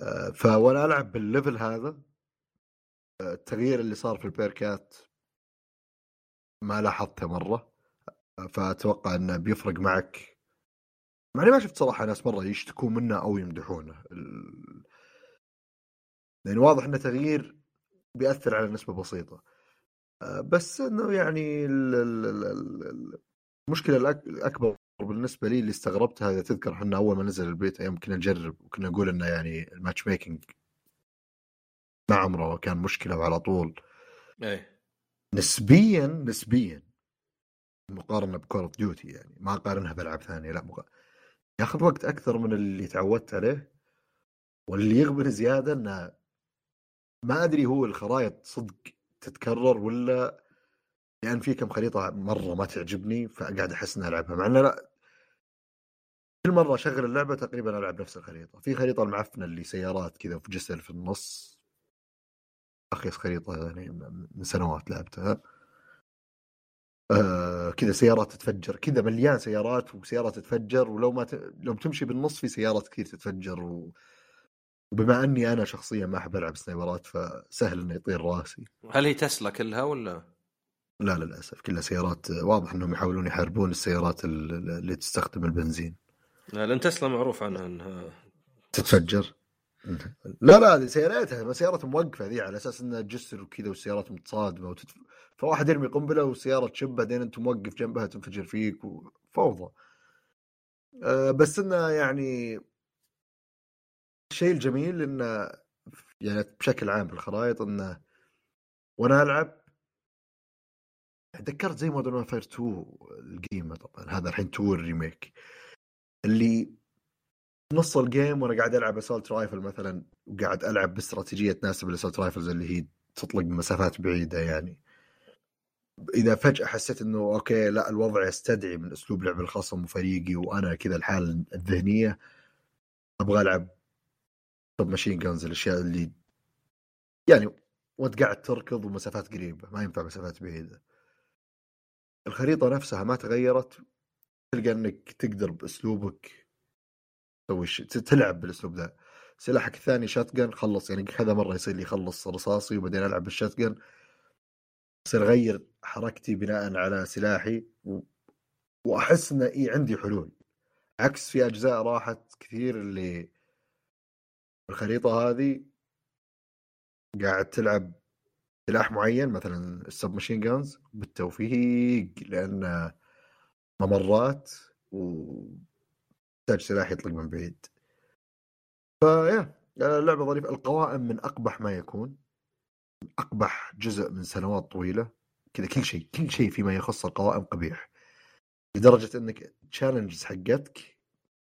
Speaker 1: آه، فوأنا ألعب بال level هذا. آه، التغيير اللي صار في ال perkات ما لاحظته مرة. فأتوقع إنه بيفرق معك مع ما شفت صراحة ناس مرة يشتكون منه أو يمدحونه. لأن واضح إنه تغيير بيأثر على نسبة بسيطة. آه، بس إنه يعني المشكلة الأكبر بالنسبة لي اللي استغربتها إذا تذكر إحنا أول ما نزل البيتا أيام كنا نجرب وكنا نقول إنه يعني ال matchmaking ما عمره كان مشكلة وعلى طول.
Speaker 2: إيه.
Speaker 1: نسبيا نسبيا مقارنة ب Call of Duty يعني ما أقارنها بألعاب ثانية لا مق... ياخذ وقت أكثر من اللي تعودت عليه واللي يغبن زيادة إنه ما أدري هو الخرائط صدق تتكرر ولا يعني في كم خريطة مرة ما تعجبني فقاعد أحس إني ألعبها مع إنه لا كل مرة أشغل اللعبة تقريبا ألعب نفس الخريطة في خريطة المعفنة اللي سيارات كذا في جسر في النص اخيس خريطة يعني من سنوات لعبتها. آه كذا سيارات تتفجر كذا مليان سيارات وسيارات تتفجر ولو ما ت... لو بتمشي بالنص في سيارات كثير تتفجر و... وبما أني أنا شخصيا ما أحب ألعب سنايبرات فسهل إنه يطير راسي.
Speaker 2: هل هي تسلا كلها ولا؟
Speaker 1: لا للأسف. كلها سيارات واضح إنهم يحاولون يحاربون السيارات اللي تستخدم البنزين.
Speaker 2: لا لأن تسلا معروف عنها إنها
Speaker 1: تتفجر. لا لا هذه سيارتها سيارات موقفة ذي على أساس إنها جسر وكذا والسيارات متصادمة وتتف... فواحد يرمي قنبلة وسيارة تشب بعدين أنت موقف جنبها تنفجر فيك وفوضى أه بس إنه يعني الشيء الجميل إنه يعني بشكل عام في الخرائط إنه وأنا ألعب تذكرت زي Modern Warfare 2 القديمة طبعا هذا الحين 2 ال remake. اللي نص ال game وأنا قاعد ألعب assault rifle مثلا وقاعد ألعب باستراتيجية تناسب ال assault rifles اللي هي تطلق بمسافات بعيدة يعني. إذا فجأة حسيت إنه أوكي لا الوضع يستدعي من أسلوب لعب الخصم وفريقي وأنا كذا الحالة الذهنية أبغى ألعب sub-machine guns الأشياء اللي يعني وانت قاعد تركض ومسافات قريبة ما ينفع مسافات بعيدة. الخريطة نفسها ما تغيرت تلقى إنك تقدر بأسلوبك تسوي تلعب بالأسلوب ذا. سلاحك الثاني shotgun خلص يعني كذا مرة يصير لي يخلص رصاصي وبعدين ألعب بال shot جن اصير اغير حركتي بناء على سلاحي. وأحس إنه اي عندي حلول. عكس في أجزاء راحت كثير اللي الخريطه هذه قاعد تلعب سلاح معين مثلا السب ماشين جانز بالتوفيق لأن ممرات وتحتاج سلاح يطلق من بعيد. فيا اللعبه ظريفة. القوائم من أقبح ما يكون. أقبح جزء من سنوات طويلة كذا كل شيء كل شيء فيما يخص القوائم قبيح. لدرجة إنك challenges حقتك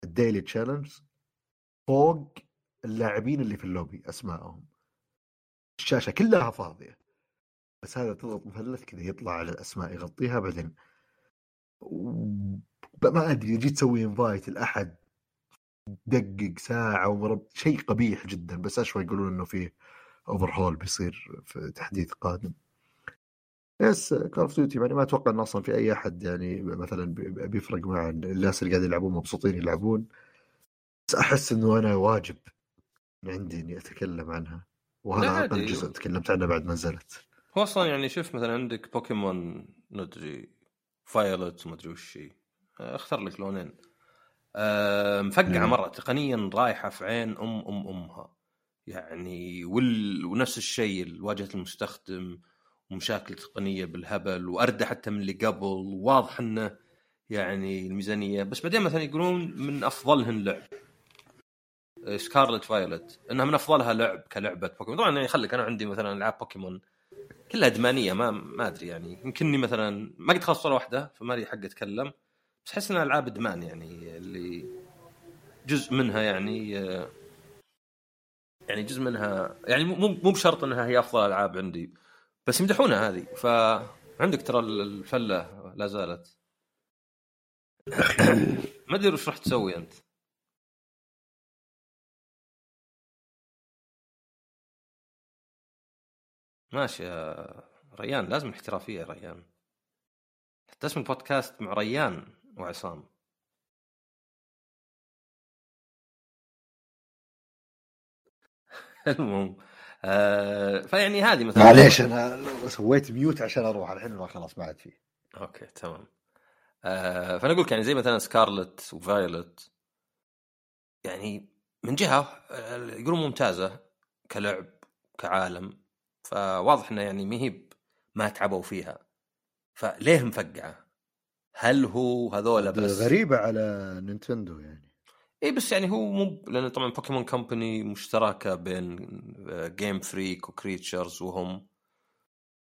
Speaker 1: ال daily challenge فوق اللاعبين اللي في اللوبي أسمائهم. الشاشة كلها فاضية. بس هذا تضغط مثلث كذا يطلع على الأسماء يغطيها بعدين. ما أدري جيت تسوي invite لأحد دقق ساعة ومرب شيء قبيح جدا. بس أشوى يقولون إنه فيه overhaul بيصير في تحديث قادم. بس Call of Duty يعني ما أتوقع انه أصلا في أي أحد يعني مثلا بيفرق مع الناس اللي قاعدين يلعبون مبسوطين يلعبون. بس أحس إنه أنا واجب عندي إني أتكلم عنها. وهذا أقل جزء تكلمت عنه بعد ما نزلت.
Speaker 2: هو أصلا يعني شوف مثلا عندك بوكيمون ندري Violet ومدري وش اختار لك لونين. أه مفقعة مرة تقنيا رايحه في عين أم أم أمها. يعني وال... ونفس الشيء واجهة المستخدم ومشاكل تقنية بالهبل واردى حتى من اللي قبل واضح إنه يعني الميزانية. بس بعدين مثلا يقولون من أفضلهن لعب. Scarlet Violet إنها من أفضلها لعب كلعبة بوكيمون طبعا يعني خليك أنا عندي مثلا ألعاب بوكيمون كلها أدمانية ما ما أدري يعني. يمكنني مثلا ما قد خلصت ولا واحدة فما لي حق أتكلم. بس أحس إنها ألعاب أدمان يعني اللي جزء منها يعني يعني جزء منها يعني مو مو بشرط إنها هي أفضل ألعاب عندي بس يمدحونها هذه. فعندك ترى الفلة لا زالت. ما أدري وش راح تسوي أنت. ماشي يا ريان لازم احترافية يا ريان. حتى اسم البودكاست مع ريان وعصام. المهم. آه فيعني هذه مثلا.
Speaker 1: معليش أنا سويت mute عشان أروح الحين ما خلاص ما عاد فيه
Speaker 2: okay تمام. آه فأنا أقول لك يعني زي مثلا Scarlet و Violet. يعني من جهة آه، يقولون ممتازة كلعب كعالم. فواضح إنه يعني مهيب ما تعبوا فيها. فليه مفقعة؟ هل هو هذول بس؟
Speaker 1: غريبة على Nintendo يعني.
Speaker 2: اي بس يعني هو مو لأن طبعا Pokémon Company مشتركة بين Game Freak و Creatures وهم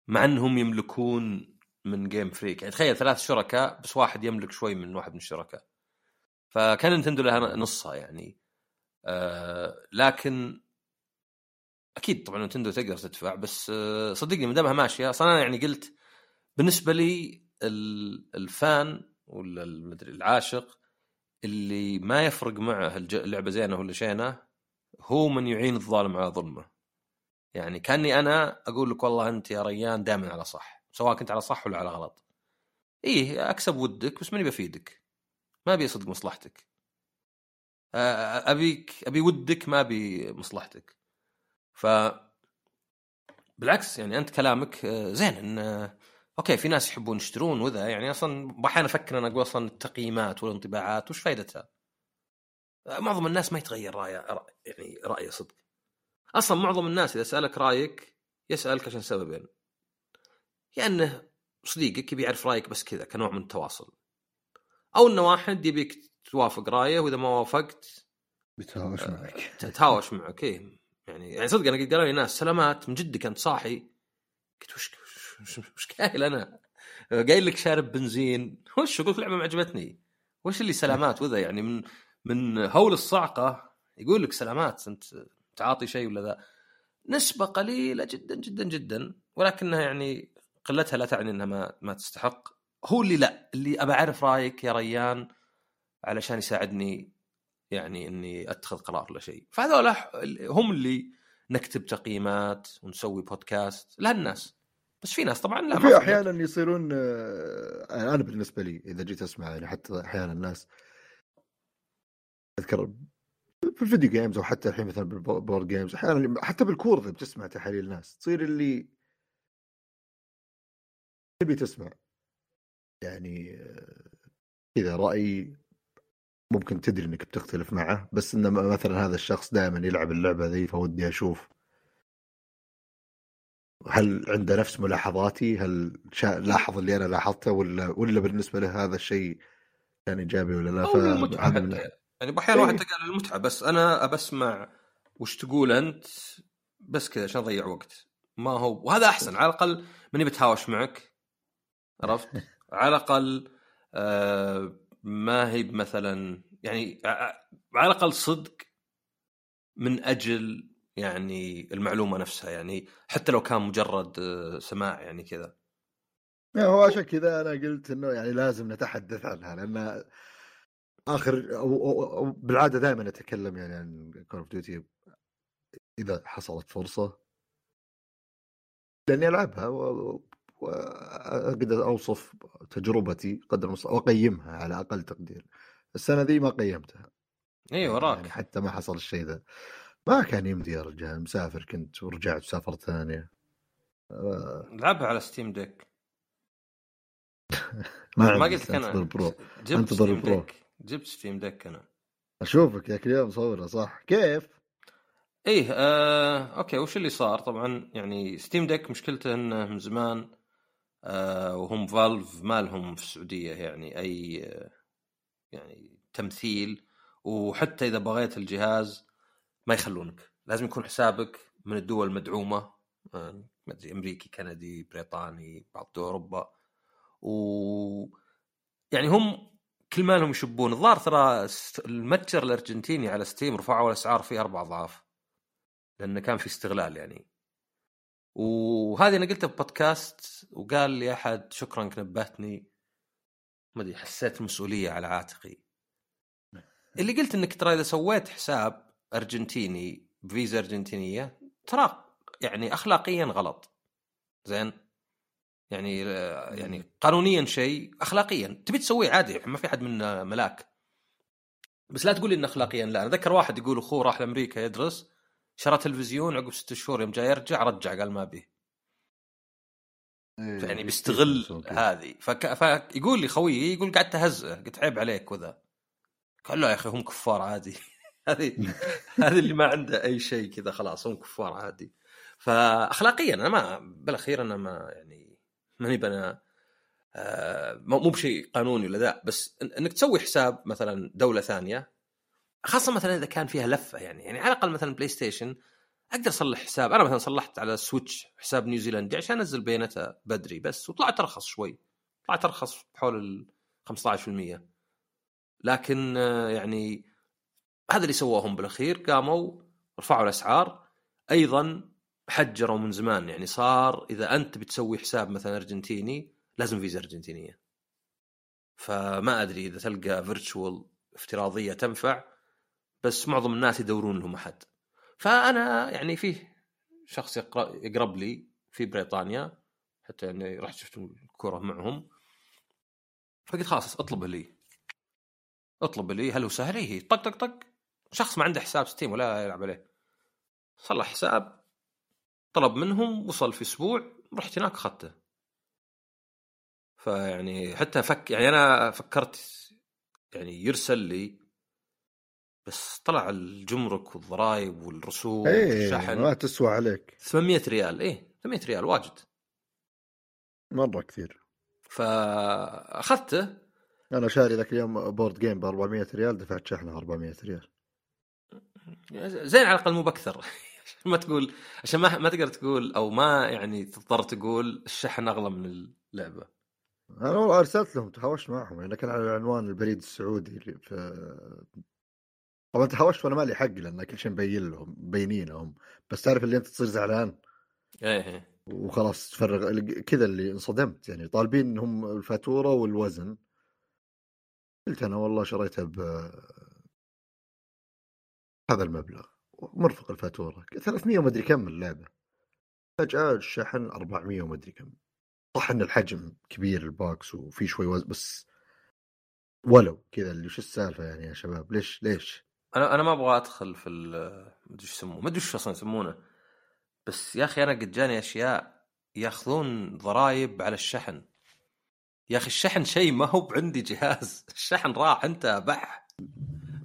Speaker 2: مع إنهم يملكون من Game Freak يعني تخيل ثلاث شركاء بس واحد يملك شوي من واحد من الشركاء. فكان Nintendo لها نصها يعني. آه لكن أكيد طبعا نتندو تقدر تدفع بس آه، صدقني ما دامها ماشية. أصلا أنا يعني قلت بالنسبة لي الفان ولا المدري العاشق اللي ما يفرق معه اللعبة زينة ولا شينة هو من يعين الظالم على ظلمه. يعني كأني أنا أقول لك والله أنت يا ريان دائما على صح سواء كنت على صح ولا على غلط. إيه أكسب ودك بس ماني بفيدك. ما أبي أصدق مصلحتك. أبيك أبي ودك ما أبي مصلحتك. ف بالعكس يعني أنت كلامك آه، زين إن آه، أوكي في ناس يحبون يشترون وذا يعني أصلا أحيانا أفكر أنا أقول أصلا التقييمات والانطباعات وش فائدتها؟ آه، معظم الناس ما يتغير رايه يعني رايه صدق. أصلا معظم الناس إذا سألك رأيك يسألك عشان سببين. يا أنه صديقك يبي يعرف رأيك بس كذا كنوع من التواصل. أو أنه واحد يبيك توافق رأيه وإذا ما وافقت
Speaker 1: بيتهاوش معك.
Speaker 2: تهاوش معك إيه. يعني يعني صدق أنا قد قالوا لي ناس سلامات من جدك أنت صاحي؟ قلت وش وش قايل أنا؟ قايل لك شارب بنزين. وش؟ أقول لعبة ما عجبتني. وش اللي سلامات؟ وذا يعني من من هول الصعقة يقول لك سلامات أنت تعاطي شيء ولا ذا. نسبة قليلة جدا جدا جدا. ولكنها يعني قلتها لا تعني إنها ما ما تستحق. هو اللي لا. اللي أبى أعرف رأيك يا ريان علشان يساعدني يعني إني أتخذ قرار ولا شيء. فهذول هم اللي نكتب تقييمات ونسوي بودكاست لهالناس. بس في ناس طبعا لا
Speaker 1: في أحيانا يصيرون آه، أنا بالنسبة لي إذا جيت أسمع يعني حتى أحيانا الناس أذكر في ال video games أو حتى الحين مثلا بال board games أحيانا حتى بالكورة اذا بتسمع تحاليل الناس تصير اللي تبي تسمع. يعني آه، كذا رأي ممكن تدري إنك بتختلف معه بس انه مثلا هذا الشخص دائما يلعب اللعبة ذي فودي أشوف هل عنده نفس ملاحظاتي؟ هل شا... لاحظ اللي أنا لاحظته ولا ولا بالنسبة له هذا الشيء كان إيجابي ولا لا؟
Speaker 2: حتى
Speaker 1: من...
Speaker 2: يعني أحيانا واحد
Speaker 1: إيه.
Speaker 2: قال المتعه بس أنا بسمع وش تقول أنت بس كذا عشان أضيع وقت ما هو وهذا أحسن على الأقل ماني بتهاوش معك عرفت؟ على الأقل آه ما هي مثلا يعني ع- على الأقل صدق من أجل يعني المعلومة نفسها يعني حتى لو كان مجرد آه، سماع يعني كذا.
Speaker 1: هو عشان كذا أنا قلت إنه يعني لازم نتحدث عنها لأن آخر أو, أو, أو بالعادة دائما اتكلم يعني عن Call of Duty إذا حصلت فرصة. لأني ألعبها واقدر أوصف تجربتي قدر المستطاع وأقيمها على أقل تقدير. السنة ذي ما قيمتها.
Speaker 2: اي وراك.
Speaker 1: يعني حتى ما حصل الشيء ذا. ما كان يمدي يا رجال مسافر كنت ورجعت سافرت ثانية. آه،
Speaker 2: لعبها على Steam Deck
Speaker 1: ما
Speaker 2: ما قلت أنا
Speaker 1: أنتظر pro
Speaker 2: جبت
Speaker 1: أنتظر
Speaker 2: Steam
Speaker 1: ال
Speaker 2: pro. Deck جبت Steam Deck أنا
Speaker 1: أشوفك ذاك اليوم مصوره صح؟ كيف؟
Speaker 2: إيه آه، okay وش اللي صار؟ طبعا يعني Steam Deck مشكلته إنه من زمان آه، وهم Valve ما لهم في السعودية يعني أي آه، يعني تمثيل. وحتى إذا بغيت الجهاز ما يخلونك. لازم يكون حسابك من الدول المدعومة آه، ما أدري أمريكي كندي بريطاني بعض دول أوروبا. و يعني هم كل ما لهم يشبون. الظاهر ترى المتجر الأرجنتيني على ستيم رفعوا الأسعار فيه أربع أضعاف لأنه كان في استغلال يعني. وهذه أنا قلتها بودكاست وقال لي أحد شكرا إنك نبهتني. ما أدري حسيت مسؤولية على عاتقي. اللي قلت إنك ترى إذا سويت حساب أرجنتيني بفيزا أرجنتينية ترى يعني اخلاقيا غلط. زين؟ يعني يعني قانونيا شيء اخلاقيا. تبي تسويه عادي ما في حد منا ملاك. بس لا تقول لي انه اخلاقيا لا. أنا ذكر واحد يقول أخوه راح لأمريكا يدرس شرى تلفزيون عقب ست شهور يوم جاي يرجع رجع قال ما به
Speaker 1: إيه،
Speaker 2: يعني بيستغل هذه. فك... فيقول لي خويي يقول قاعد تهزئه قلت عيب عليك وذا. قال لا يا أخي هم كفار عادي. هذه هذه اللي ما عنده أي شيء كذا خلاص هم كفار عادي. فاخلاقيا أنا ما بالأخير أنا ما يعني ماني بنا آه، مو بشيء قانوني ولا ذا بس إنك تسوي حساب مثلا دولة ثانية خاصة مثلا إذا كان فيها لفة يعني يعني على الأقل مثلا PlayStation أقدر أصلح حساب. أنا مثلا صلحت على Switch حساب نيوزيلندي عشان أنزل بياناته بدري بس وطلعت أرخص شوي. طلعت أرخص بحول ال 15% لكن آه، يعني هذا اللي سووهم بالأخير قاموا رفعوا الأسعار. أيضا حجروا من زمان يعني صار إذا أنت بتسوي حساب مثلا أرجنتيني لازم فيزا أرجنتينية. فما أدري إذا تلقى فيرتشوال افتراضية تنفع بس معظم الناس يدورون لهم أحد. فأنا يعني فيه شخص يقرب لي في بريطانيا حتى يعني رحت شفت الكوره معهم. فقلت خلاص اطلب لي. اطلب لي هل هو سهل؟ إيه، طق طق طق. شخص ما عنده حساب ستيم ولا يلعب عليه. صلح حساب طلب منهم وصل في أسبوع رحت هناك أخذته. فيعني حتى فك يعني أنا فكرت يعني يرسل لي بس طلع الجمرك والضرائب والرسوم
Speaker 1: إيه
Speaker 2: والشحن.
Speaker 1: ما تسوى عليك.
Speaker 2: 800 ريال إيه 800 ريال واجد.
Speaker 1: مرة كثير.
Speaker 2: فأخذته.
Speaker 1: أنا شاري ذاك اليوم board game ب 400 ريال دفعت شحنه 400 ريال.
Speaker 2: زين على الأقل مو باكثر عشان ما تقول عشان ما ما تقدر تقول أو ما يعني تضطر تقول الشحن أغلى من اللعبة.
Speaker 1: أنا والله أرسلت لهم تهاوشت معهم. يعني كان على عنوان البريد السعودي اللي في طبعا تهاوشت وأنا مالي حق لأن كل شيء مبين لهم مبينين لهم بس تعرف اللي أنت تصير زعلان؟
Speaker 2: إيه إيه.
Speaker 1: وخلاص تفرغ كذا اللي انصدمت. يعني طالبين إنهم الفاتورة والوزن. قلت أنا والله شريتها ب هذا المبلغ مرفق الفاتورة 300 ومدري كم اللعبة. فجأة الشحن 400 ومدري كم. صح إن الحجم كبير الباكس وفي شوي وزن بس ولو كذا اللي شو السالفة يعني يا شباب؟ ليش ليش؟
Speaker 2: أنا أنا ما أبغى أدخل في ال- ما أدري إيش يسموه ما أدري إيش أصلا يسمونه. بس يا أخي أنا قد جاني أشياء يأخذون ضرائب على الشحن. يا أخي الشحن شيء ما هو عندي جهاز. الشحن راح أنت بح.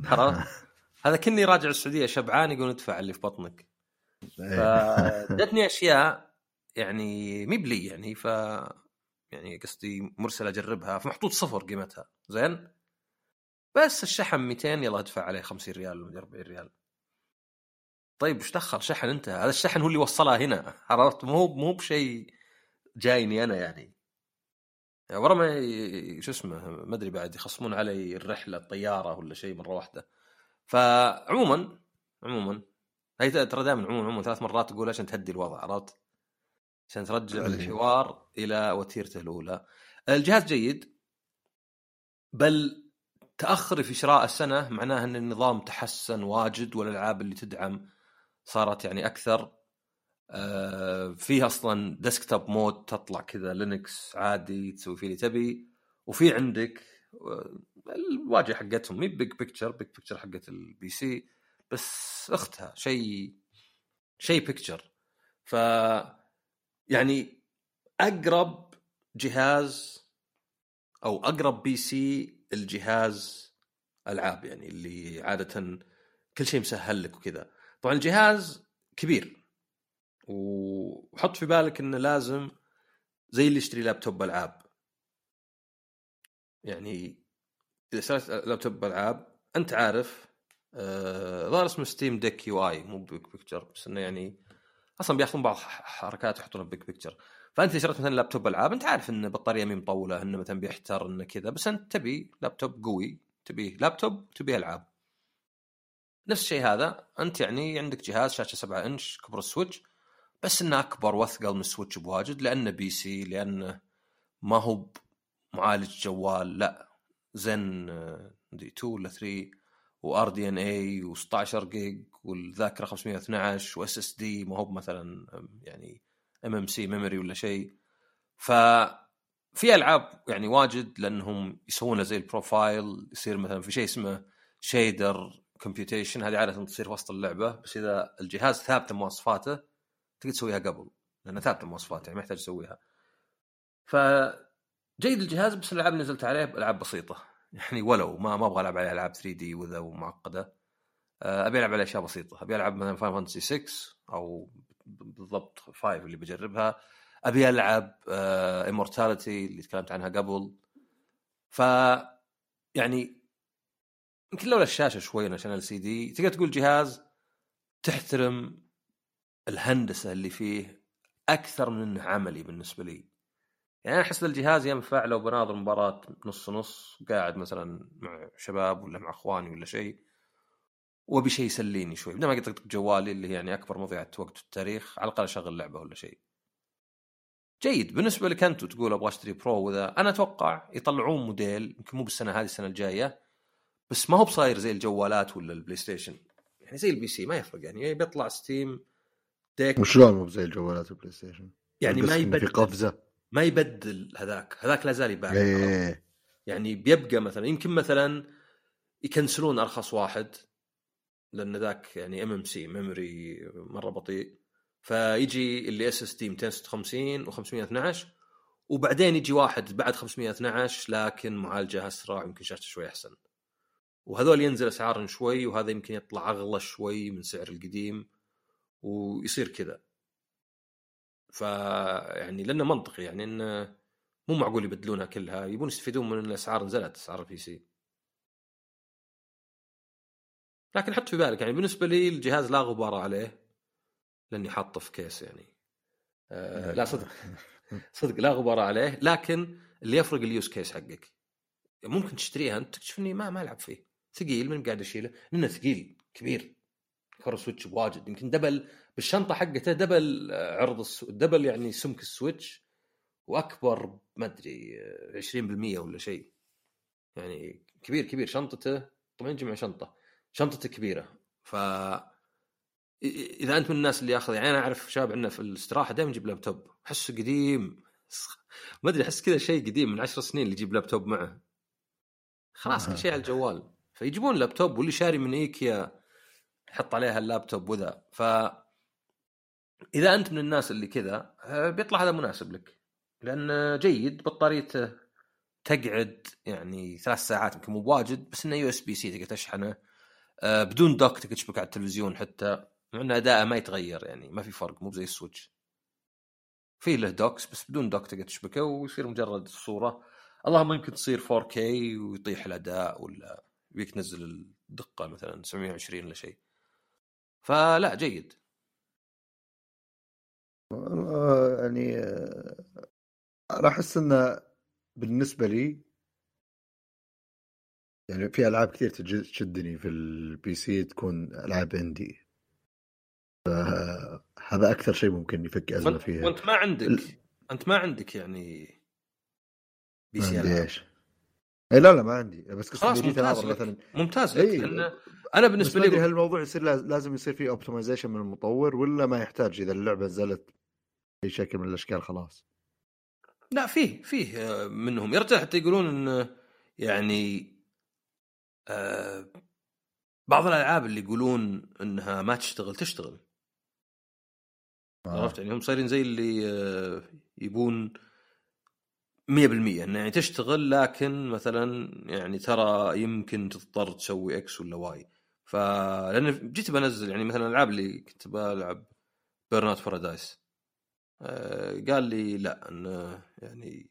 Speaker 2: عرفت؟ هذا كني راجع السعودية شبعان يقول ادفع اللي في بطنك.
Speaker 1: إيه.
Speaker 2: فجتني أشياء يعني مي بلي يعني ف يعني قصدي مرسل أجربها فمحطوط صفر قيمتها. زين؟ بس الشحن 200 يلا ادفع عليه 50 ريال ولا 40 ريال. طيب إيش دخل شحن أنت؟ هذا الشحن هو اللي وصلها هنا. عرفت؟ مو مو بشيء جايني أنا يعني. يعني ورا ما شو اسمه ما أدري بعد يخصمون علي الرحلة الطيارة ولا شيء مرة واحدة. فعموما عموما هي ترى دائما عموما عموما ثلاث مرات تقول عشان تهدي الوضع عرفت؟ عشان ترجع. الحوار إلى وتيرته الأولى. الجهاز جيد بل تأخري في شراء السنة معناه إن النظام تحسن واجد والألعاب اللي تدعم صارت يعني أكثر آه، فيه أصلا desktop mode تطلع كذا Linux عادي تسوي فيه اللي تبي وفي عندك آه، الواجهة حقتهم هي big picture big picture حقت ال PC بس أختها شيء شيء picture ف يعني أقرب جهاز أو أقرب PC الجهاز ألعاب يعني اللي عادة كل شيء مسهل لك وكذا. طبعا الجهاز كبير. وحط في بالك إنه لازم زي اللي يشتري لابتوب العاب يعني إذا اشتريت لابتوب العاب أنت عارف آه، ظهر اسمه Steam Deck UI مو Big Picture بس إنه يعني أصلا بياخذون بعض حركات يحطونها Big Picture فأنت إذا شريت مثلا لابتوب العاب أنت عارف إن بطارية مي مطولة انه مثلا بيحتر انه كذا بس أنت تبي لابتوب قوي تبيه لابتوب تبيه ألعاب. نفس الشيء هذا أنت يعني عندك جهاز شاشة 7 إنش كبر ال Switch بس إنه أكبر واثقل من ال Switch بواجد لأنه PC لأنه ما هو معالج جوال لا. زن آه، مدري 2 ولا 3 و RDNA و16 جيج والذاكرة 512 و SSD ما هو مثلا يعني MMC memory ولا شيء. ف في ألعاب يعني واجد لأنهم يسوون له زي ال profile يصير مثلا في شيء اسمه shader computation هذه عادة تصير وسط اللعبة بس إذا الجهاز ثابته مواصفاته تقدر تسويها قبل لانها ثابته مواصفاته يعني ما يحتاج تسويها ف جيد الجهاز بس الألعاب اللي نزلت عليه ألعاب بسيطة. يعني ولو ما ما أبغى ألعب عليه ألعاب 3D وذا ومعقدة. آه، أبي ألعب عليه أشياء بسيطة. أبي ألعب مثلا Final Fantasy 6 أو بالضبط 5 اللي بجربها. أبي ألعب Immortality اللي تكلمت عنها قبل. ف يعني يمكن لولا الشاشه شوي عشان LCD تقدر تقول جهاز تحترم الهندسة اللي فيه أكثر من إنه عملي بالنسبة لي. يعني أنا أحس الجهاز ينفع لو بناظر مباراة نص نص قاعد مثلا مع شباب ولا مع إخواني ولا شيء وأبي شيء يسليني شوي. بدل ما قلت جوالي اللي هي يعني أكبر مضيعة وقت في التاريخ على الأقل أشغل لعبة ولا شيء. جيد. بالنسبة لك انت تقول أبغى أشتري برو وذا أنا أتوقع يطلعون موديل يمكن مو بالسنة هذه السنة الجاية بس ما هو بصاير زي الجوالات ولا ال PlayStation يعني زي ال PC ما يفرق. يعني بيطلع Steam Deck
Speaker 1: وشلون مو زي الجوالات ال PlayStation
Speaker 2: يعني ما
Speaker 1: إنه في
Speaker 2: يبدل.
Speaker 1: قفزة.
Speaker 2: ما يبدل هذاك. هذاك لا زال يباع.
Speaker 1: إيه.
Speaker 2: يعني بيبقى مثلا يمكن مثلا يكنسلون أرخص واحد لأن ذاك يعني MMC memory مرة بطيء. فيجي اللي SSD 256 و512 وبعدين يجي واحد بعد 512 لكن معالجة أسرع يمكن شاشته شوي أحسن. وهذول ينزل أسعارهم شوي وهذا يمكن يطلع أغلى شوي من سعر القديم ويصير كذا. ف يعني لأنه منطقي يعني انه مو معقول يبدلونها كلها يبون يستفيدون من إن الأسعار نزلت اسعار ال PC لكن حط في بالك يعني بالنسبة لي الجهاز لا غبار عليه لأني حاطه في كيس يعني. آه لا صدق. صدق لا غبار عليه لكن اللي يفرق ال use case حقك. ممكن تشتريها أنت تكتشف إني ما ما ألعب فيه. ثقيل من قاعد أشيله. لأنه ثقيل كبير. كبر Switch بواجد. يمكن double بالشنطة حقته double آه، عرض السو... double يعني سمك ال Switch وأكبر ما أدري آه، 20% ولا شيء. يعني كبير كبير. شنطته طبعا يجي مع شنطة. شنطته كبيرة. ف إذا أنت من الناس اللي ياخذ يعني أنا أعرف شباب عندنا في الاستراحة دائما يجيب لابتوب. أحسه قديم. ما أدري أحس كذا شيء قديم من عشر سنين اللي يجيب لابتوب معه. خلاص كل شيء على الجوال. فيجيبون لابتوب واللي شاري من إيكيا يحط عليها اللابتوب وذا. ف إذا أنت من الناس اللي كذا آه، بيطلع هذا مناسب لك. لأنه جيد بطاريته تقعد يعني ثلاث ساعات يمكن مو بواجد بس إنه USB-C تقدر تشحنه. آه، بدون dock تقدر تشبك على التلفزيون حتى مع إن أداءه ما يتغير يعني ما في فرق مو زي ال Switch. في له docks بس بدون dock تقدر تشبكه ويصير مجرد صوره اللهم يمكن تصير 4K ويطيح الأداء ولا يبيك تنزل الدقة مثلا 720 ولا شيء. فلا جيد.
Speaker 1: يعني آه، أنا أحس إنه بالنسبة لي يعني في ألعاب كثير تشدني في ال PC تكون ألعاب indie فهذا أكثر شيء ممكن يفك أزمة
Speaker 2: وأنت,
Speaker 1: فيها.
Speaker 2: وأنت ما عندك
Speaker 1: ال-
Speaker 2: أنت ما عندك يعني PC
Speaker 1: ما عندي. إيش؟ اي لا لا ما عندي. بس قصدي
Speaker 2: خلاص ممتاز لك.
Speaker 1: مثلا
Speaker 2: ممتاز لك
Speaker 1: اي
Speaker 2: لأن
Speaker 1: أنا بالنسبة
Speaker 2: لي
Speaker 1: هل الموضوع يصير لاز- لازم يصير فيه optimization من المطور ولا ما يحتاج إذا اللعبة نزلت باي شكل من الأشكال خلاص؟
Speaker 2: لا فيه فيه آه، منهم. يا رجال حتى يقولون إن يعني آه بعض الألعاب اللي يقولون إنها ما تشتغل تشتغل.
Speaker 1: آه.
Speaker 2: عرفت يعني هم صايرين زي اللي آه، يبون 100% انه يعني تشتغل لكن مثلا يعني ترى يمكن تضطر تسوي X ولا Y ف لأن جيت بنزل يعني مثلا الألعاب اللي كنت بلعب Burnout Paradise قال لي لا انه يعني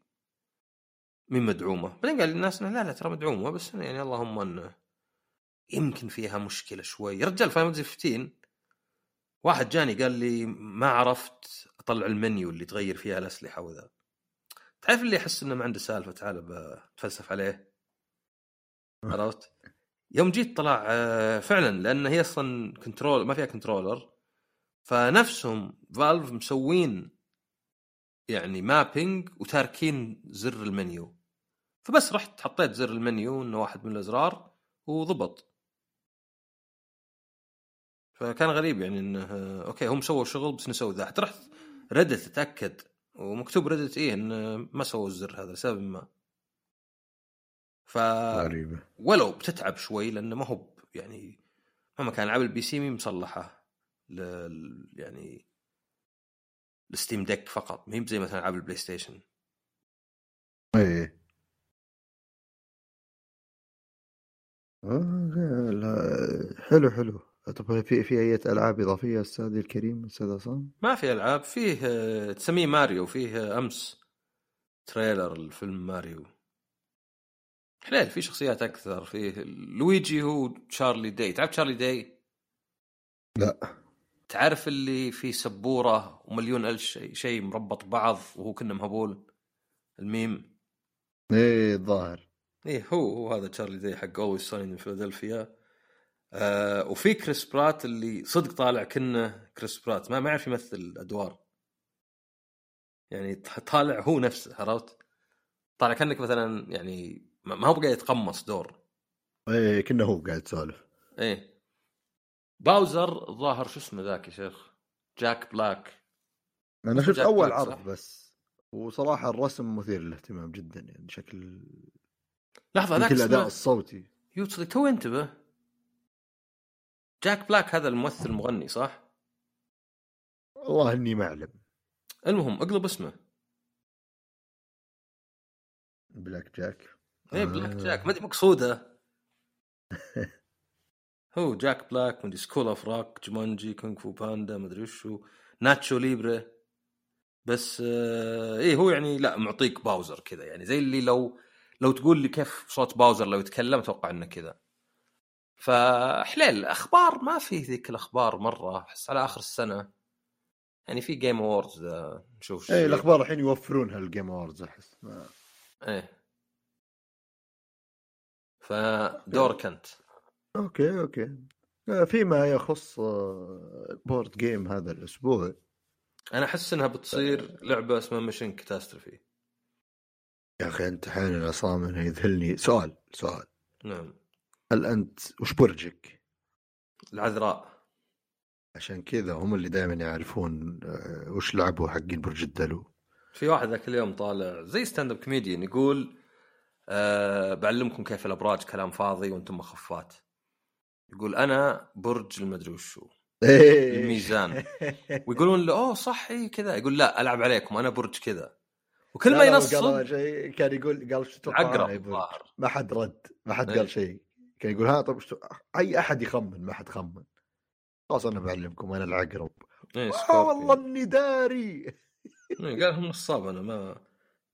Speaker 2: مي مدعومة؟ بعدين قال لي الناس لا لا ترى مدعومة بس يعني اللهم إنه يمكن فيها مشكلة شوي. يا رجال Final 15 واحد جاني قال لي ما عرفت أطلع المنيو اللي تغير فيها الأسلحة وذا. تعرف اللي يحس إنه ما عنده سالفة تعال بتفلسف عليه؟ عرفت؟ يوم جيت طلع آه، فعلا لأن هي أصلا control ما فيها controller فنفسهم Valve مسوين يعني mapping وتاركين زر المنيو. فبس رحت حطيت زر المنيو إنه واحد من الأزرار وضبط. فكان غريب يعني إنه آه، okay هم سووا شغل بس نسوي ذا. رحت Reddit أتأكد ومكتوب Reddit إيه إنه ما سووا الزر هذا لسبب ما. ف
Speaker 1: غريبة.
Speaker 2: ولو بتتعب شوي لأنه ما هو يعني مهما كان العاب ال PC مي مصلحة لل يعني ال Steam Deck فقط. ما هي زي مثلا ألعاب ال PlayStation.
Speaker 1: إيه. آه، حلو حلو. طب في في أي ألعاب إضافية استاذي الكريم أستاذ عصام؟
Speaker 2: ما في ألعاب. فيه آه، تسميه ماريو. فيه آه، أمس trailer الفيلم ماريو. حليل في شخصيات أكثر فيه لويجي هو تشارلي داي. تعرف تشارلي داي؟
Speaker 1: لا.
Speaker 2: تعرف اللي فيه سبورة ومليون ألف شيء شيء مربط بعض وهو كنا مهبول؟ الميم.
Speaker 1: إيه الظاهر.
Speaker 2: إيه هو هو هذا تشارلي داي حق Always Sunny من فيلادلفيا. آه وفي كريس برات اللي صدق طالع كنه كريس برات. ما ما يعرف يمثل الادوار يعني طالع هو نفسه عرفت؟ طالع كأنك مثلا يعني ما هو قاعد يتقمص دور.
Speaker 1: إيه كنا هو قاعد يسولف.
Speaker 2: إيه. باوزر الظاهر شو اسمه ذاك يا شيخ؟ جاك بلاك.
Speaker 1: أنا شفت أول
Speaker 2: بلاك، صح؟
Speaker 1: عرض بس. وصراحة الرسم مثير للاهتمام جدا يعني شكل
Speaker 2: لحظة ذاك الأداء
Speaker 1: الصوتي.
Speaker 2: يوصل تو انتبه. جاك بلاك هذا الممثل المغني صح؟
Speaker 1: والله إني ما أعلم.
Speaker 2: المهم اقلب اسمه.
Speaker 1: بلاك جاك.
Speaker 2: إيه بلاك جاك. ما أدري مقصودة. هو جاك بلاك مدري School of Rock Jumanji Kung Fu Panda مدري وشو. Nacho Libre بس آه إيه هو يعني لا معطيك باوزر كذا. يعني زي اللي لو لو تقول لي كيف صوت باوزر لو يتكلم أتوقع إنه كذا. فحليل أخبار ما في ذيك الأخبار مرة. أحس على آخر السنة. يعني في Game Awards نشوف إيه.
Speaker 1: الأخبار الحين يوفرونها ال Game Awards أحس. ما-
Speaker 2: إيه. فدورك أنت.
Speaker 1: أوكي أوكي. آه، فيما يخص آه، board game هذا الأسبوع.
Speaker 2: أنا أحس إنها بتصير لعبة اسمها Mission Catastrophe
Speaker 1: يا أخي أنت عصام انه يذهلني. سؤال سؤال.
Speaker 2: نعم.
Speaker 1: هل أنت وش برجك؟
Speaker 2: العذراء.
Speaker 1: عشان كذا هم اللي دائما يعرفون آه، وش لعبوا حقين برج الدلو.
Speaker 2: في واحد ذاك اليوم طالع زي stand-up comedian يقول أه بعلمكم كيف الأبراج كلام فاضي وأنتم مخفات يقول أنا برج المدري وشو
Speaker 1: إيه.
Speaker 2: الميزان. ويقولون له أوه صح إيه كذا يقول لا ألعب عليكم أنا برج كذا وكل ما ينصب
Speaker 1: كان يقول قال شو؟
Speaker 2: الظاهر
Speaker 1: ما حد رد ما حد
Speaker 2: إيه.
Speaker 1: قال شيء كان يقول ها طب وش تو- أي أحد يخمن ما حد خمن خلاص أنا بعلمكم أنا العقرب
Speaker 2: إيه
Speaker 1: آه. والله إني داري
Speaker 2: إيه، قال هم نصاب أنا ما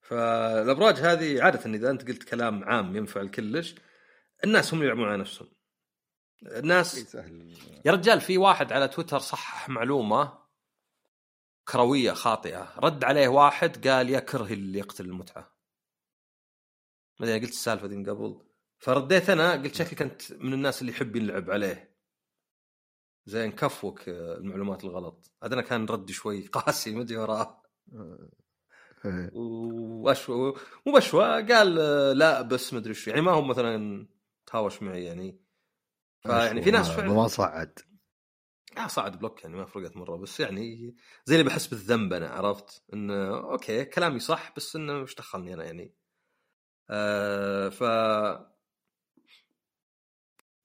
Speaker 2: فالأبراج هذه عادة إذا أنت قلت كلام عام ينفع لكلش الناس هم اللي يلعبون على نفسهم. الناس يا رجال في واحد على تويتر صحح معلومة كروية خاطئة. رد عليه واحد قال يا كره اللي يقتل المتعة. ما أدري قلت السالفة دي من قبل. فرديت أنا قلت شكلك أنت من الناس اللي يحب يلعب عليه. زين كفوك آه، المعلومات الغلط. هذا أنا كان ردي شوي قاسي ما أدري وراه واشوى مو بشوى قال لا بس ما أدري شو يعني ما هو مثلا تهاوش معي يعني. فيعني في ناس
Speaker 1: ما-
Speaker 2: فعلا
Speaker 1: ما صعد.
Speaker 2: آه صعد بلوك يعني ما فرقت مرة بس يعني زي اللي بحس بالذنب أنا عرفت؟ انه أوكي كلامي صح بس انه إيش دخلني أنا يعني. آه ف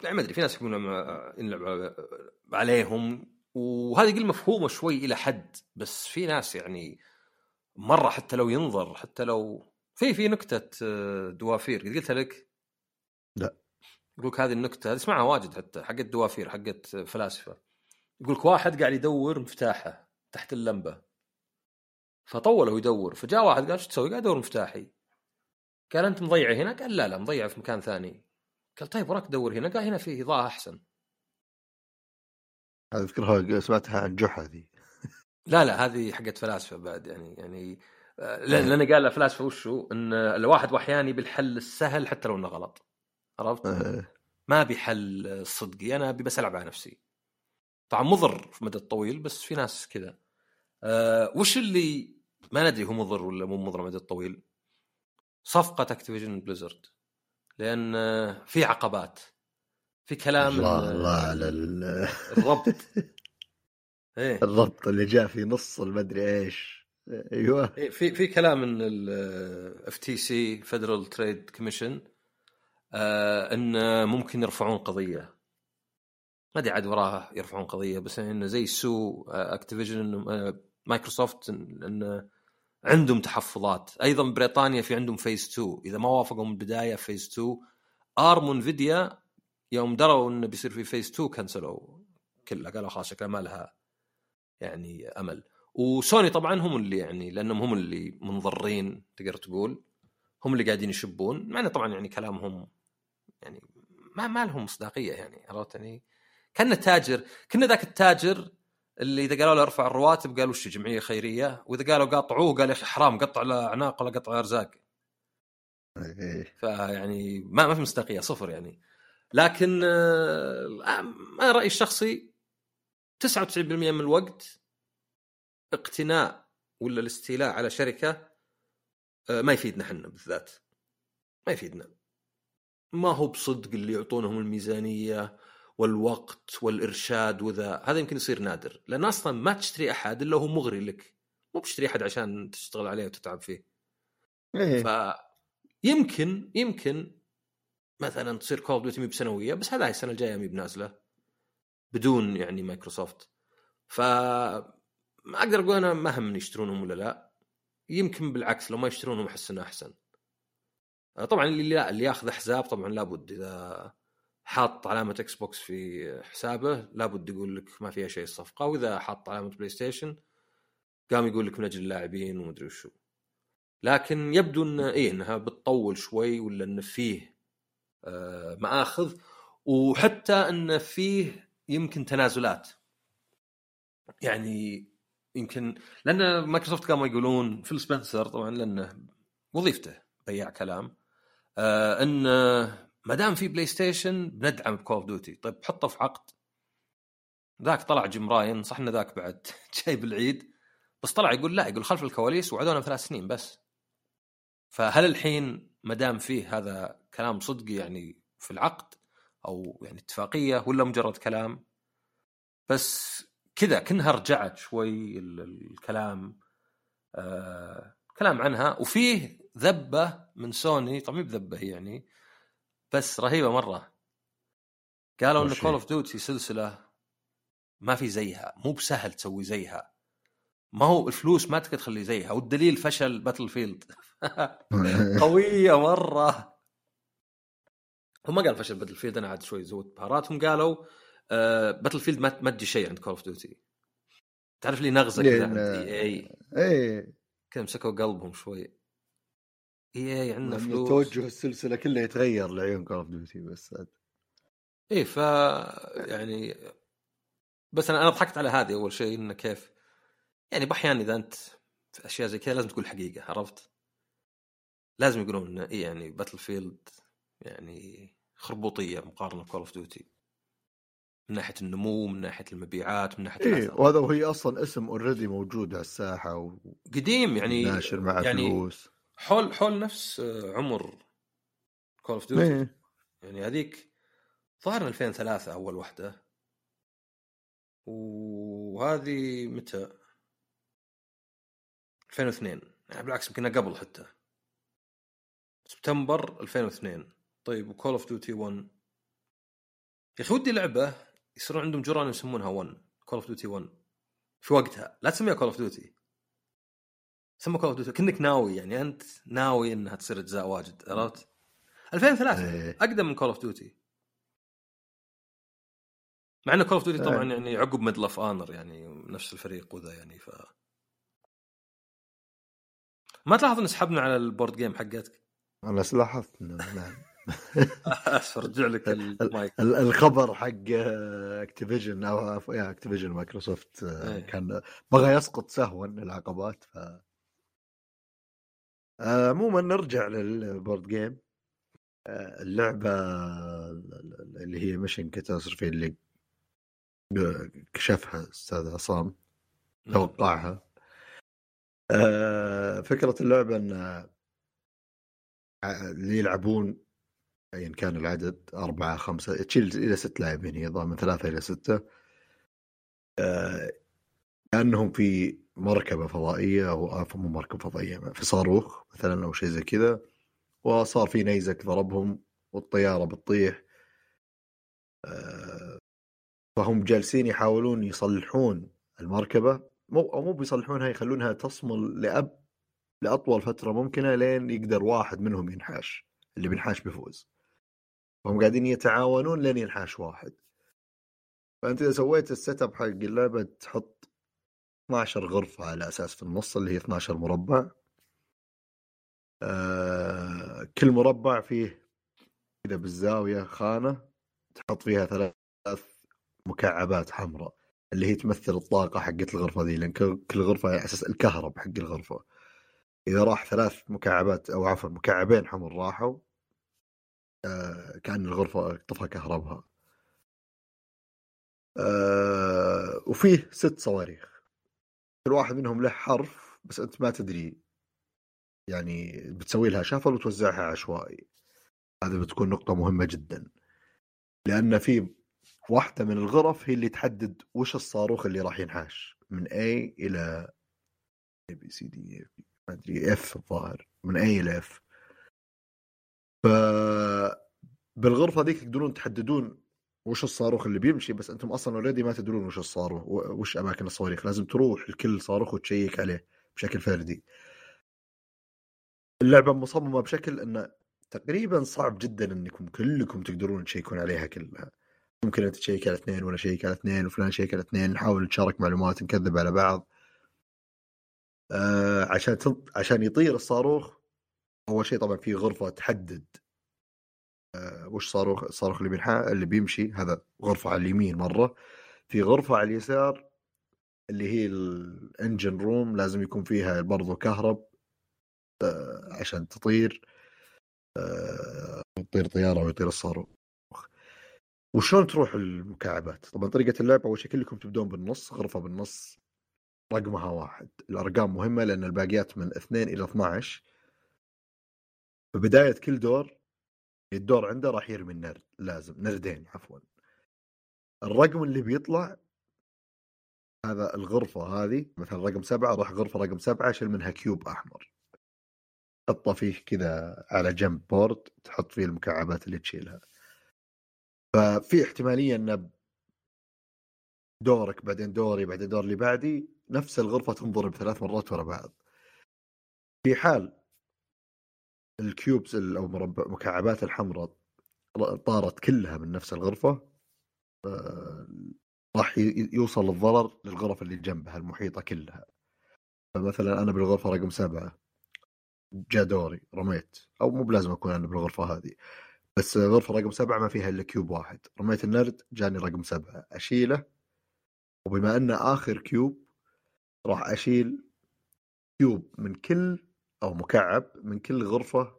Speaker 2: يعني ما أدري في ناس يحبون ينلعب عليهم وهذه قل مفهومة شوي إلى حد بس في ناس يعني مرة حتى لو ينظر حتى لو في في نكتة آه، دوافير قد قلتها لك؟
Speaker 1: لا.
Speaker 2: يقول لك هذه النكتة هذه اسمعها واجد حتى حقت دوافير حقت فلاسفة يقول لك واحد قاعد يدور مفتاحه تحت اللمبة فطول هو يدور فجاء واحد قال إيش تسوي؟ قاعد ادور مفتاحي قال أنت مضيعه هنا؟ قال لا لا مضيعه في مكان ثاني قال طيب وراك تدور هنا؟ قال هنا فيه إضاءة أحسن
Speaker 1: أذكرها سمعتها عن جحا ذي
Speaker 2: لا لا هذه حقت فلاسفة بعد يعني يعني آه، لأن لأن قال الفلاسفه وشو؟ إن الواحد واحيانا بالحل السهل حتى لو إنه غلط. عرفت؟
Speaker 1: آه،
Speaker 2: ما بحل صدقي أنا أبي بس ألعب على نفسي. طبعا مضر في المدى الطويل بس في ناس كذا. أه وش اللي ما ندري هو مضر ولا مو مضر المدى الطويل؟ صفقة Activision Blizzard لأن في عقبات. في كلام
Speaker 1: الله الله على ال-
Speaker 2: الربط. إيه.
Speaker 1: الربط اللي جاء في نص المدري إيش. أيوه.
Speaker 2: إيه، في في كلام إن ال FTC Federal Trade Commission إن ممكن يرفعون قضية. ما أدري عاد وراها يرفعون قضية بس انه زي sue Activision مايكروسوفت إن عندهم تحفظات. أيضا بريطانيا في عندهم phase 2 إذا ما وافقوا من البداية phase 2 ARM Nvidia يوم دروا إنه بيصير في phase 2 كنسلوا كلها قالوا خلاص شكلها ما لها يعني أمل. وسوني طبعا هم اللي يعني لأنهم هم اللي متضررين تقدر تقول هم اللي قاعدين يشبون مع إنه طبعا يعني كلامهم يعني ما ما لهم مصداقية يعني عرفت يعني؟ كان تاجر كنا ذاك التاجر اللي إذا قالوا له ارفع الرواتب قالوا وش جمعية خيرية وإذا قالوا قاطعوه قال يا أخي حرام قطع له أعناق ولا قطع أرزاق.
Speaker 1: إيه.
Speaker 2: فيعني ما ما في مصداقية صفر يعني. لكن آه، أنا رأيي الشخصي 99% من الوقت اقتناء ولا الاستيلاء على شركة آه، ما يفيدنا إحنا بالذات. ما يفيدنا. ما هو بصدق اللي يعطونهم الميزانية والوقت والإرشاد وذا. هذا يمكن يصير نادر. لأن أصلا ما تشتري أحد إلا هو مغري لك. مو بتشتري أحد عشان تشتغل عليه وتتعب فيه.
Speaker 1: إيه.
Speaker 2: فيمكن يمكن مثلا تصير Call of Duty مب سنوية بس هذا السنة الجاية مي بنازلة. بدون يعني مايكروسوفت. ف ما أقدر أقول أنا ما همني يشترونهم ولا لا. يمكن بالعكس لو ما يشترونهم أحس إنه أحسن. طبعا اللي لا اللي ياخذ احزاب طبعا لابد. إذا حاط علامة Xbox في حسابه لابد يقول لك ما فيها شيء الصفقة وإذا حاط علامة PlayStation قام يقول لك من أجل اللاعبين ومدري وشو. لكن يبدو إن إيه إنها بتطول شوي ولا إن فيه آه مآخذ. وحتى إن فيه يمكن تنازلات. يعني يمكن لأن مايكروسوفت كانوا يقولون فيل سبنسر طبعا لأنه وظيفته بياع كلام آه إن ما دام في بلاي ستيشن بندعم بكول اوف ديوتي طيب حطه في عقد. ذاك طلع جيم راين صح إنه ذاك بعد جاي بالعيد بس طلع يقول لا يقول خلف الكواليس وعدونا ثلاث سنين بس. فهل الحين ما دام فيه هذا كلام صدقي يعني في العقد أو يعني اتفاقية ولا مجرد كلام. بس كذا كأنها رجعت شوي ال- الكلام آه كلام عنها. وفيه ذبة من سوني طبعا مو بذبة يعني بس رهيبة مرة. قالوا
Speaker 1: إن
Speaker 2: كول؟ اوف ديوتي سلسلة ما في زيها مو بسهل تسوي زيها. ما هو الفلوس ما تقدر تخلي زيها والدليل فشل باتل فيلد قوية مرة. هم ما قال فشل باتل فيلد أنا عاد شوي زودت بهاراتهم قالوا آه باتل فيلد ما ما تجي شيء عند كول اوف ديوتي تعرف لي نغزة كذا عند إي إي؟
Speaker 1: إيه
Speaker 2: كذا مسكوا قلبهم شوي. إي إي عندنا فلوس.
Speaker 1: توجه السلسلة كلها يتغير لعيون كول اوف ديوتي بس.
Speaker 2: إيه ف يعني بس أنا أنا ضحكت على هذه أول شيء إنه كيف يعني بأحيان إذا أنت في أشياء زي كذا لازم تقول حقيقة عرفت؟ لازم يقولون انه إيه يعني باتل فيلد يعني خربوطية مقارنة بكول اوف ديوتي من ناحية النمو من ناحية المبيعات من
Speaker 1: ناحية
Speaker 2: الأثر.
Speaker 1: وهذا وهي أصلا اسم already موجود على الساحه
Speaker 2: قديم يعني
Speaker 1: وناشر معه
Speaker 2: يعني
Speaker 1: فلوس.
Speaker 2: حول حول نفس عمر كول اوف ديوتي يعني هذيك ظهر 2003 أول واحدة وهذه متى؟ 2002 يعني بالعكس يمكن قبل حتى. سبتمبر 2002 طيب وكول اوف ديوتي 1 يا أخي ودي لعبة يصيرون عندهم جيران يسمونها 1 كول اوف ديوتي 1 في وقتها. لا تسميها كول اوف ديوتي سمى كول اوف ديوتي كأنك ناوي يعني أنت ناوي إنها تصير أجزاء واجد عرفت؟ 2003
Speaker 1: إيه.
Speaker 2: أقدم من كول اوف ديوتي مع إن كول اوف ديوتي طبعا
Speaker 1: إيه.
Speaker 2: يعني عقب ميدل اوف اونر يعني نفس الفريق وذا يعني ف ما تلاحظ إن سحبنا على ال board game حقتك؟
Speaker 1: أنا لاحظت نعم
Speaker 2: اسف أرجع لك المايك
Speaker 1: ال- الخبر حق اكتيفيجن أو اكتيفيجن مايكروسوفت آه،
Speaker 2: إيه.
Speaker 1: كان بغى يسقط سهوا العقبات ف عموما نرجع لل board game آه، اللعبة اللي هي ميشن كاتاستروفي اللي كشفها أستاذ عصام. توقعها آه، فكرة اللعبة إن اللي يلعبون ايا كان العدد أربعة خمسة تشيل إلى ست لاعبين هي من ثلاثة إلى ستة. آه، كأنهم في مركبة فضائية أو آه، مو مركبة فضائية في صاروخ مثلا أو شيء زي كذا وصار في نيزك ضربهم والطيارة بتطيح. آه، فهم جالسين يحاولون يصلحون المركبة. مو أو مو بيصلحونها يخلونها تصمل لأب لأطول فترة ممكنة لين يقدر واحد منهم ينحاش اللي بينحاش بيفوز. فهم قاعدين يتعاونون لين ينحاش واحد. فأنت إذا سويت ال set up حق اللعبة تحط 12 غرفة على أساس في النص اللي هي 12 مربع. آه كل مربع فيه كذا بالزاوية خانة تحط فيها ثلاث مكعبات حمراء اللي هي تمثل الطاقة حقت الغرفة ذي لأن كل غرفة على أساس الكهرب حق الغرفة. إذا راح ثلاث مكعبات أو عفوا مكعبين حمر راحوا آه كأن الغرفة طفى كهربها. آه وفيه ست صواريخ. كل واحد منهم له حرف بس أنت ما تدري. يعني بتسوي لها شافل وتوزعها عشوائي. هذه بتكون نقطة مهمة جدا. لأن في واحدة من الغرف هي اللي تحدد وش الصاروخ اللي راح ينحاش. من A إلى A B C D E F ما أدري F الظاهر. من A إلى F. ف بالغرفة ذيك تقدرون تحددون وش الصاروخ اللي بيمشي بس أنتم أصلا already ما تدرون وش الصاروخ وش أماكن الصواريخ. لازم تروح لكل صاروخ وت check عليه بشكل فردي. اللعبة مصممة بشكل انه تقريبا صعب جدا إنكم كلكم تقدرون تشيكون عليها كلها. ممكن أنت تشيك على اثنين ولا شيك على اثنين وفلان شيك على اثنين نحاول نتشارك معلومات نكذب على بعض. آه عشان. عشان يطير الصاروخ أول شيء طبعا في غرفة تحدد آه وش صاروخ الصاروخ اللي بينحا اللي بيمشي هذا غرفة على اليمين مرة. في غرفة على اليسار اللي هي ال engine room لازم يكون فيها برضو كهرب آه عشان تطير آه تطير طيارة ويطير الصاروخ. وشلون تروح المكعبات؟ طبعا طريقة اللعب أول شيء كلكم تبدون بالنص غرفة بالنص رقمها واحد. الأرقام مهمة لأن الباقيات من 2 إلى 12 ببدايه كل دور الدور عنده راح يرمي النرد لازم نردين عفوا. الرقم اللي بيطلع هذا الغرفة هذه مثلا رقم سبعة راح غرفة رقم سبعة شيل منها cube أحمر. حطه فيه كذا على جنب board تحط فيه المكعبات اللي تشيلها. ففي احتمالية أن دورك بعدين دوري بعدين دور اللي بعدي نفس الغرفة تنضرب ثلاث مرات ورا بعض. في حال ال cubes أو مربع مكعبات الحمراء طارت كلها من نفس الغرفة راح ي- يوصل الضرر للغرف اللي جنبها المحيطة كلها. فمثلا أنا بالغرفة رقم سبعة جاء دوري رميت. أو مو بلازم أكون أنا بالغرفة هذه بس غرفة رقم سبعة ما فيها إلا cube واحد. رميت النرد جاني رقم سبعة. أشيله وبما أنه آخر cube راح أشيل cube من كل أو مكعب من كل غرفة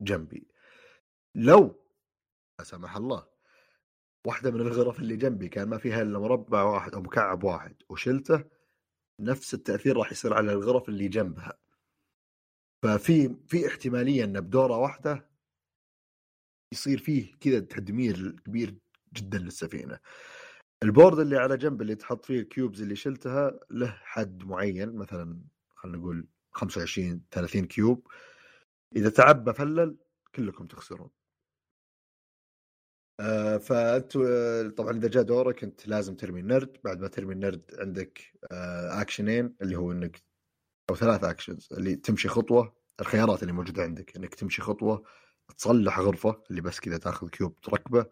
Speaker 1: جنبي. لو لا سمح الله واحدة من الغرف اللي جنبي كان ما فيها إلا مربع واحد أو مكعب واحد وشلته نفس التأثير راح يصير على الغرف اللي جنبها. ففي في احتمالية إن بدورة واحدة يصير فيه كذا تدمير كبير جدا للسفينة. ال board اللي على جنب اللي تحط فيه ال cubes اللي شلتها له حد معين مثلا خلينا نقول 25 30 cube. إذا تعبى full كلكم تخسرون. آه فأنت آه، طبعا إذا جاء دورك أنت لازم ترمي النرد. بعد ما ترمي النرد عندك آه اكشنين اللي هو إنك أو ثلاث actions اللي تمشي خطوة. الخيارات اللي موجودة عندك إنك تمشي خطوة تصلح غرفة اللي بس كذا تاخذ cube تركبه.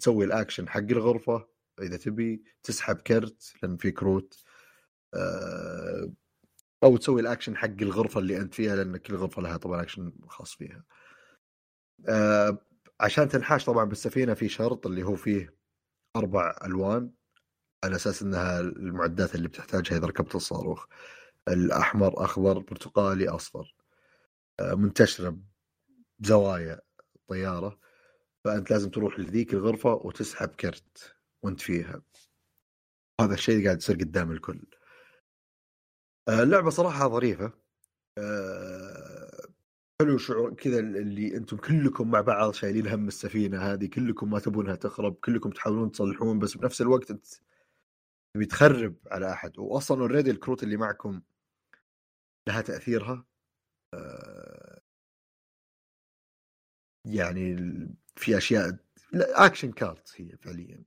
Speaker 1: تسوي الاكشن حق الغرفة إذا تبي تسحب كرت لأن في كروت. آه، أو تسوي الاكشن حق الغرفة اللي أنت فيها لأن كل غرفه لها طبعا اكشن خاص فيها. آه، عشان تنحاش طبعا بالسفينة في شرط اللي هو فيه أربع ألوان على أساس إنها المعدات اللي بتحتاجها إذا ركبت الصاروخ. الأحمر أخضر برتقالي أصفر. آه، منتشرة بزوايا الطياره فأنت لازم تروح لذيك الغرفة وتسحب كرت وأنت فيها. هذا الشيء قاعد يصير قدام الكل. اللعبة صراحة ظريفة. آه، حلو شعور كذا اللي أنتم كلكم مع بعض شايلين هم السفينة هذه كلكم ما تبونها تخرب كلكم تحاولون تصلحون بس بنفس الوقت انت تبي تخرب على أحد. واصلا اوريدي الكروت اللي معكم لها تأثيرها آه، يعني في أشياء action card هي فعليا.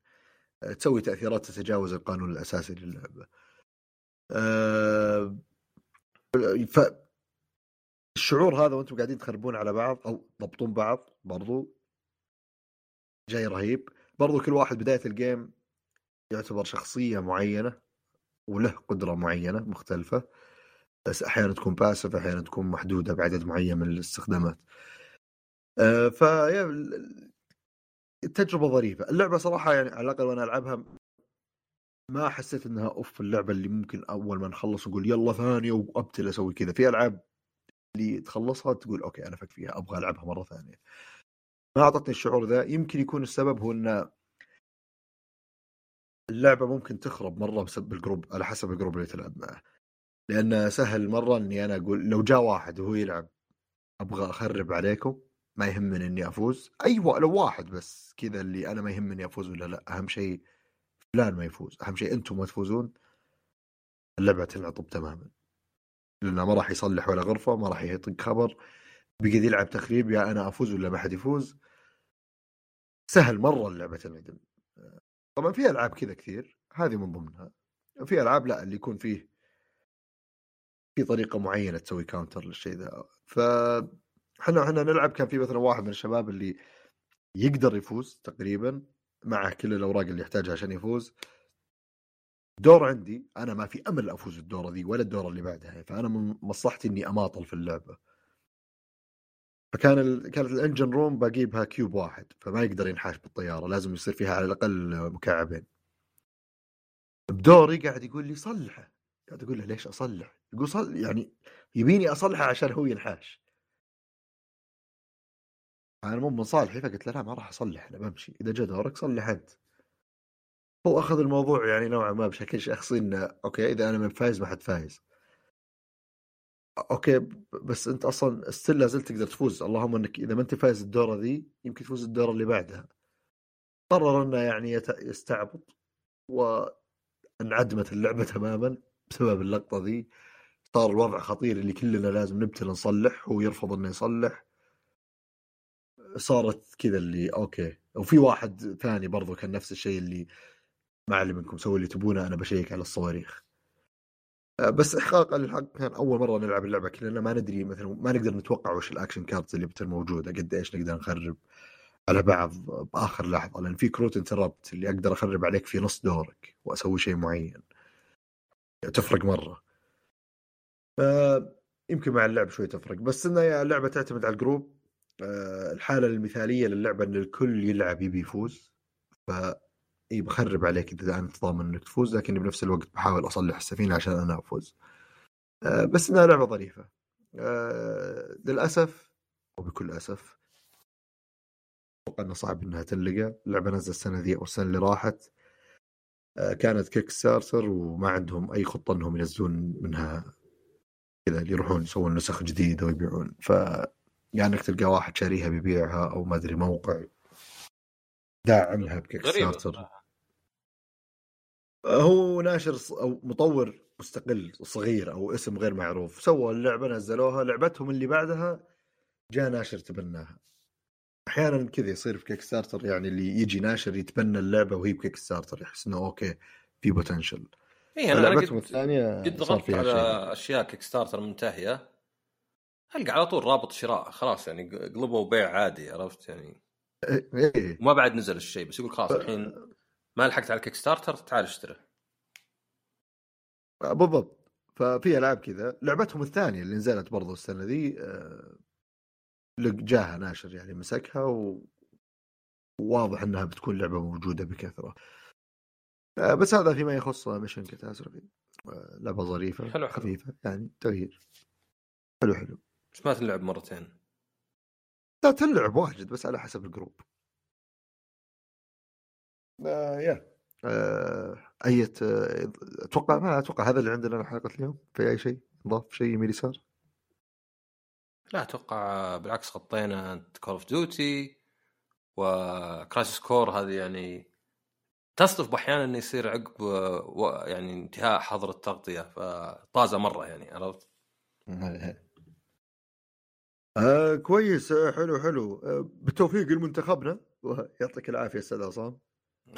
Speaker 1: آه، تسوي تأثيرات تتجاوز القانون الأساسي للعبة. آه، ف الشعور هذا وأنتم قاعدين تخربون على بعض أو تضبطون بعض برضو. جاي رهيب. برضو كل واحد بداية ال game يعتبر شخصية معينة وله قدرة معينة مختلفة. بس أحيانا تكون passive أحيانا تكون محدودة بعدد معين من الاستخدامات. آه، التجربة ظريفة. اللعبة صراحة يعني على الأقل وأنا ألعبها ما حسيت إنها أوف اللعبة اللي ممكن أول ما نخلص نقول يلا ثانية وأبتل أسوي كذا. في ألعاب اللي تخلصها تقول okay أنا فك فيها أبغى ألعبها مرة ثانية. ما أعطتني الشعور ذا. يمكن يكون السبب هو إن اللعبة ممكن تخرب مرة بسبب ال group على حسب ال group اللي تلعب معه. لأن سهل مرة إني أنا أقول لو جاء واحد وهو يلعب أبغى أخرب عليكم ما يهمني إني أفوز. أيوه لو واحد بس كذا اللي أنا ما يهمني أفوز ولا لأ. أهم شيء فلان ما يفوز. أهم شيء أنتم ما تفوزون. اللعبة تنعطب تماما. لأنه ما راح يصلح ولا غرفة ما راح يعطيك خبر. بيقعد يلعب تخريب يا أنا أفوز ولا ما حد يفوز. سهل مرة اللعبة تنعدم. طبعا في ألعاب كذا كثير هذه من ضمنها. في ألعاب لا اللي يكون فيه في طريقة معينة تسوي counter للشيء ذا. ف إحنا نلعب كان في مثلا واحد من الشباب اللي يقدر يفوز تقريبا. مع كل الأوراق اللي يحتاجها عشان يفوز دور عندي أنا ما في أمل أفوز الدورة ذي ولا الدورة اللي بعدها فأنا من مصلحتي إني أماطل في اللعبة فكان. كانت ال engine room بجيبها cube واحد فما يقدر ينحاش بالطيارة لازم يصير فيها على الأقل مكعبين بدوري قاعد يقول لي صلحه قاعد أقول له ليش أصلح؟ يقول صل يعني يبيني أصلحه عشان هو ينحاش أنا مو من صالحي فقلت له لا ما راح أصلح أنا بمشي. إذا جاء دورك صلح أنت. هو أخذ الموضوع يعني نوعا ما بشكل شخصي إنه okay إذا أنا من فايز ما حد فايز. okay بس أنت أصلا still لا زلت تقدر تفوز. اللهم إنك إذا ما أنت فايز الدورة ذي يمكن تفوز الدورة اللي بعدها. قرر إنه يعني يستعبط وانعدمت اللعبة تماما بسبب اللقطة ذي. صار الوضع خطير اللي كلنا لازم نبتل نصلح هو يرفض إنه يصلح. صارت كذا اللي okay. وفي واحد ثاني برضو كان نفس الشيء اللي ما علي منكم سووا اللي تبونه أنا بشيك على الصواريخ. آه، بس احقاقا للحق كان أول مرة نلعب اللعبة كلنا ما ندري مثلا ما نقدر نتوقع وش ال action cards اللي بتصير موجودة قد إيش نقدر نخرب على بعض بآخر لحظة. لأن في كروت interrupt اللي أقدر أخرب عليك في نص دورك وأسوي شيء معين. تفرق مرة. ف يمكن مع اللعب شوي تفرق. بس انها اللعبه تعتمد على الجروب. آه، الحالة المثالية للعبة إن الكل يلعب يبي يفوز. ف إي بخرب عليك إذا انت ضامن إنك تفوز لكني بنفس الوقت بحاول أصلح السفينة عشان أنا أفوز. آه، بس إنها لعبة ظريفة. آه، للأسف وبكل أسف أتوقع انه صعب إنها تلقى. اللعبه نزل السنة ذي أو السنة اللي راحت. كانت Kickstarter وما عندهم أي خطة إنهم ينزلون منها كذا يروحون يسوون نسخ جديدة ويبيعون. ف يعني إنك تلقى واحد شاريها بيبيعها أو ما أدري موقع داعمها ب Kickstarter هو ناشر أو مطور مستقل صغير أو اسم غير معروف. سووا اللعبة نزلوها. لعبتهم اللي بعدها جاء ناشر تبناها. أحيانا كذا يصير في Kickstarter يعني اللي يجي ناشر يتبنى اللعبة وهي ب Kickstarter يحس إنه okay في potential
Speaker 2: اي أنا لعبتهم الثانية قد ضغطت على شيء. أشياء Kickstarter منتهية. القى على طول رابط شراء خلاص يعني قلبوا بيع عادي عرفت؟ يعني إيه. إيه. ما بعد نزل الشيء بس يقول خلاص الحين ما لحقت على ال Kickstarter تعال اشتري.
Speaker 1: بالضبط. ففي ألعاب كذا. لعبتهم الثانية اللي نزلت برضو السنة ذي آه، جاها ناشر يعني مسكها و... وواضح إنها بتكون لعبة موجودة بكثرة. آه، بس هذا فيما يخص Mission Catastrophe آه، لعبة ظريفة حلو. خفيفة يعني تغيير. حلو حلو.
Speaker 2: بس ما تلعب مرتين.
Speaker 1: لا تلعب واجد بس على حسب ال group. آه يا. آه أية أتوقع ما أتوقع هذا اللي عندنا حلقة اليوم. في أي شيء؟ نضاف شيء يمين يسار؟
Speaker 2: لا أتوقع بالعكس غطينا Call of Duty و Crisis Core هذه يعني تصدف أحيانا انه يصير عقب يعني انتهاء حظر التغطية فطازة مرة يعني عرفت؟
Speaker 1: آه كويس. آه حلو حلو. آه بالتوفيق لمنتخبنا. يعطيك العافية أستاذ عصام.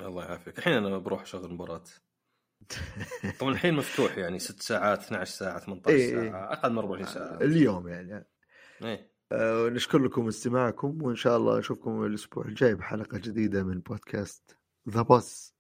Speaker 2: الله يعافيك. الحين أنا بروح أشغل مباراه طبعا الحين مفتوح يعني 6 ساعات 12 ساعة 18 إيه ساعة. أقل من 24 ساعة.
Speaker 1: اليوم يعني. إيه. آه نشكر لكم استماعكم وإن شاء الله نشوفكم الأسبوع الجاي بحلقة جديدة من بودكاست ذا باص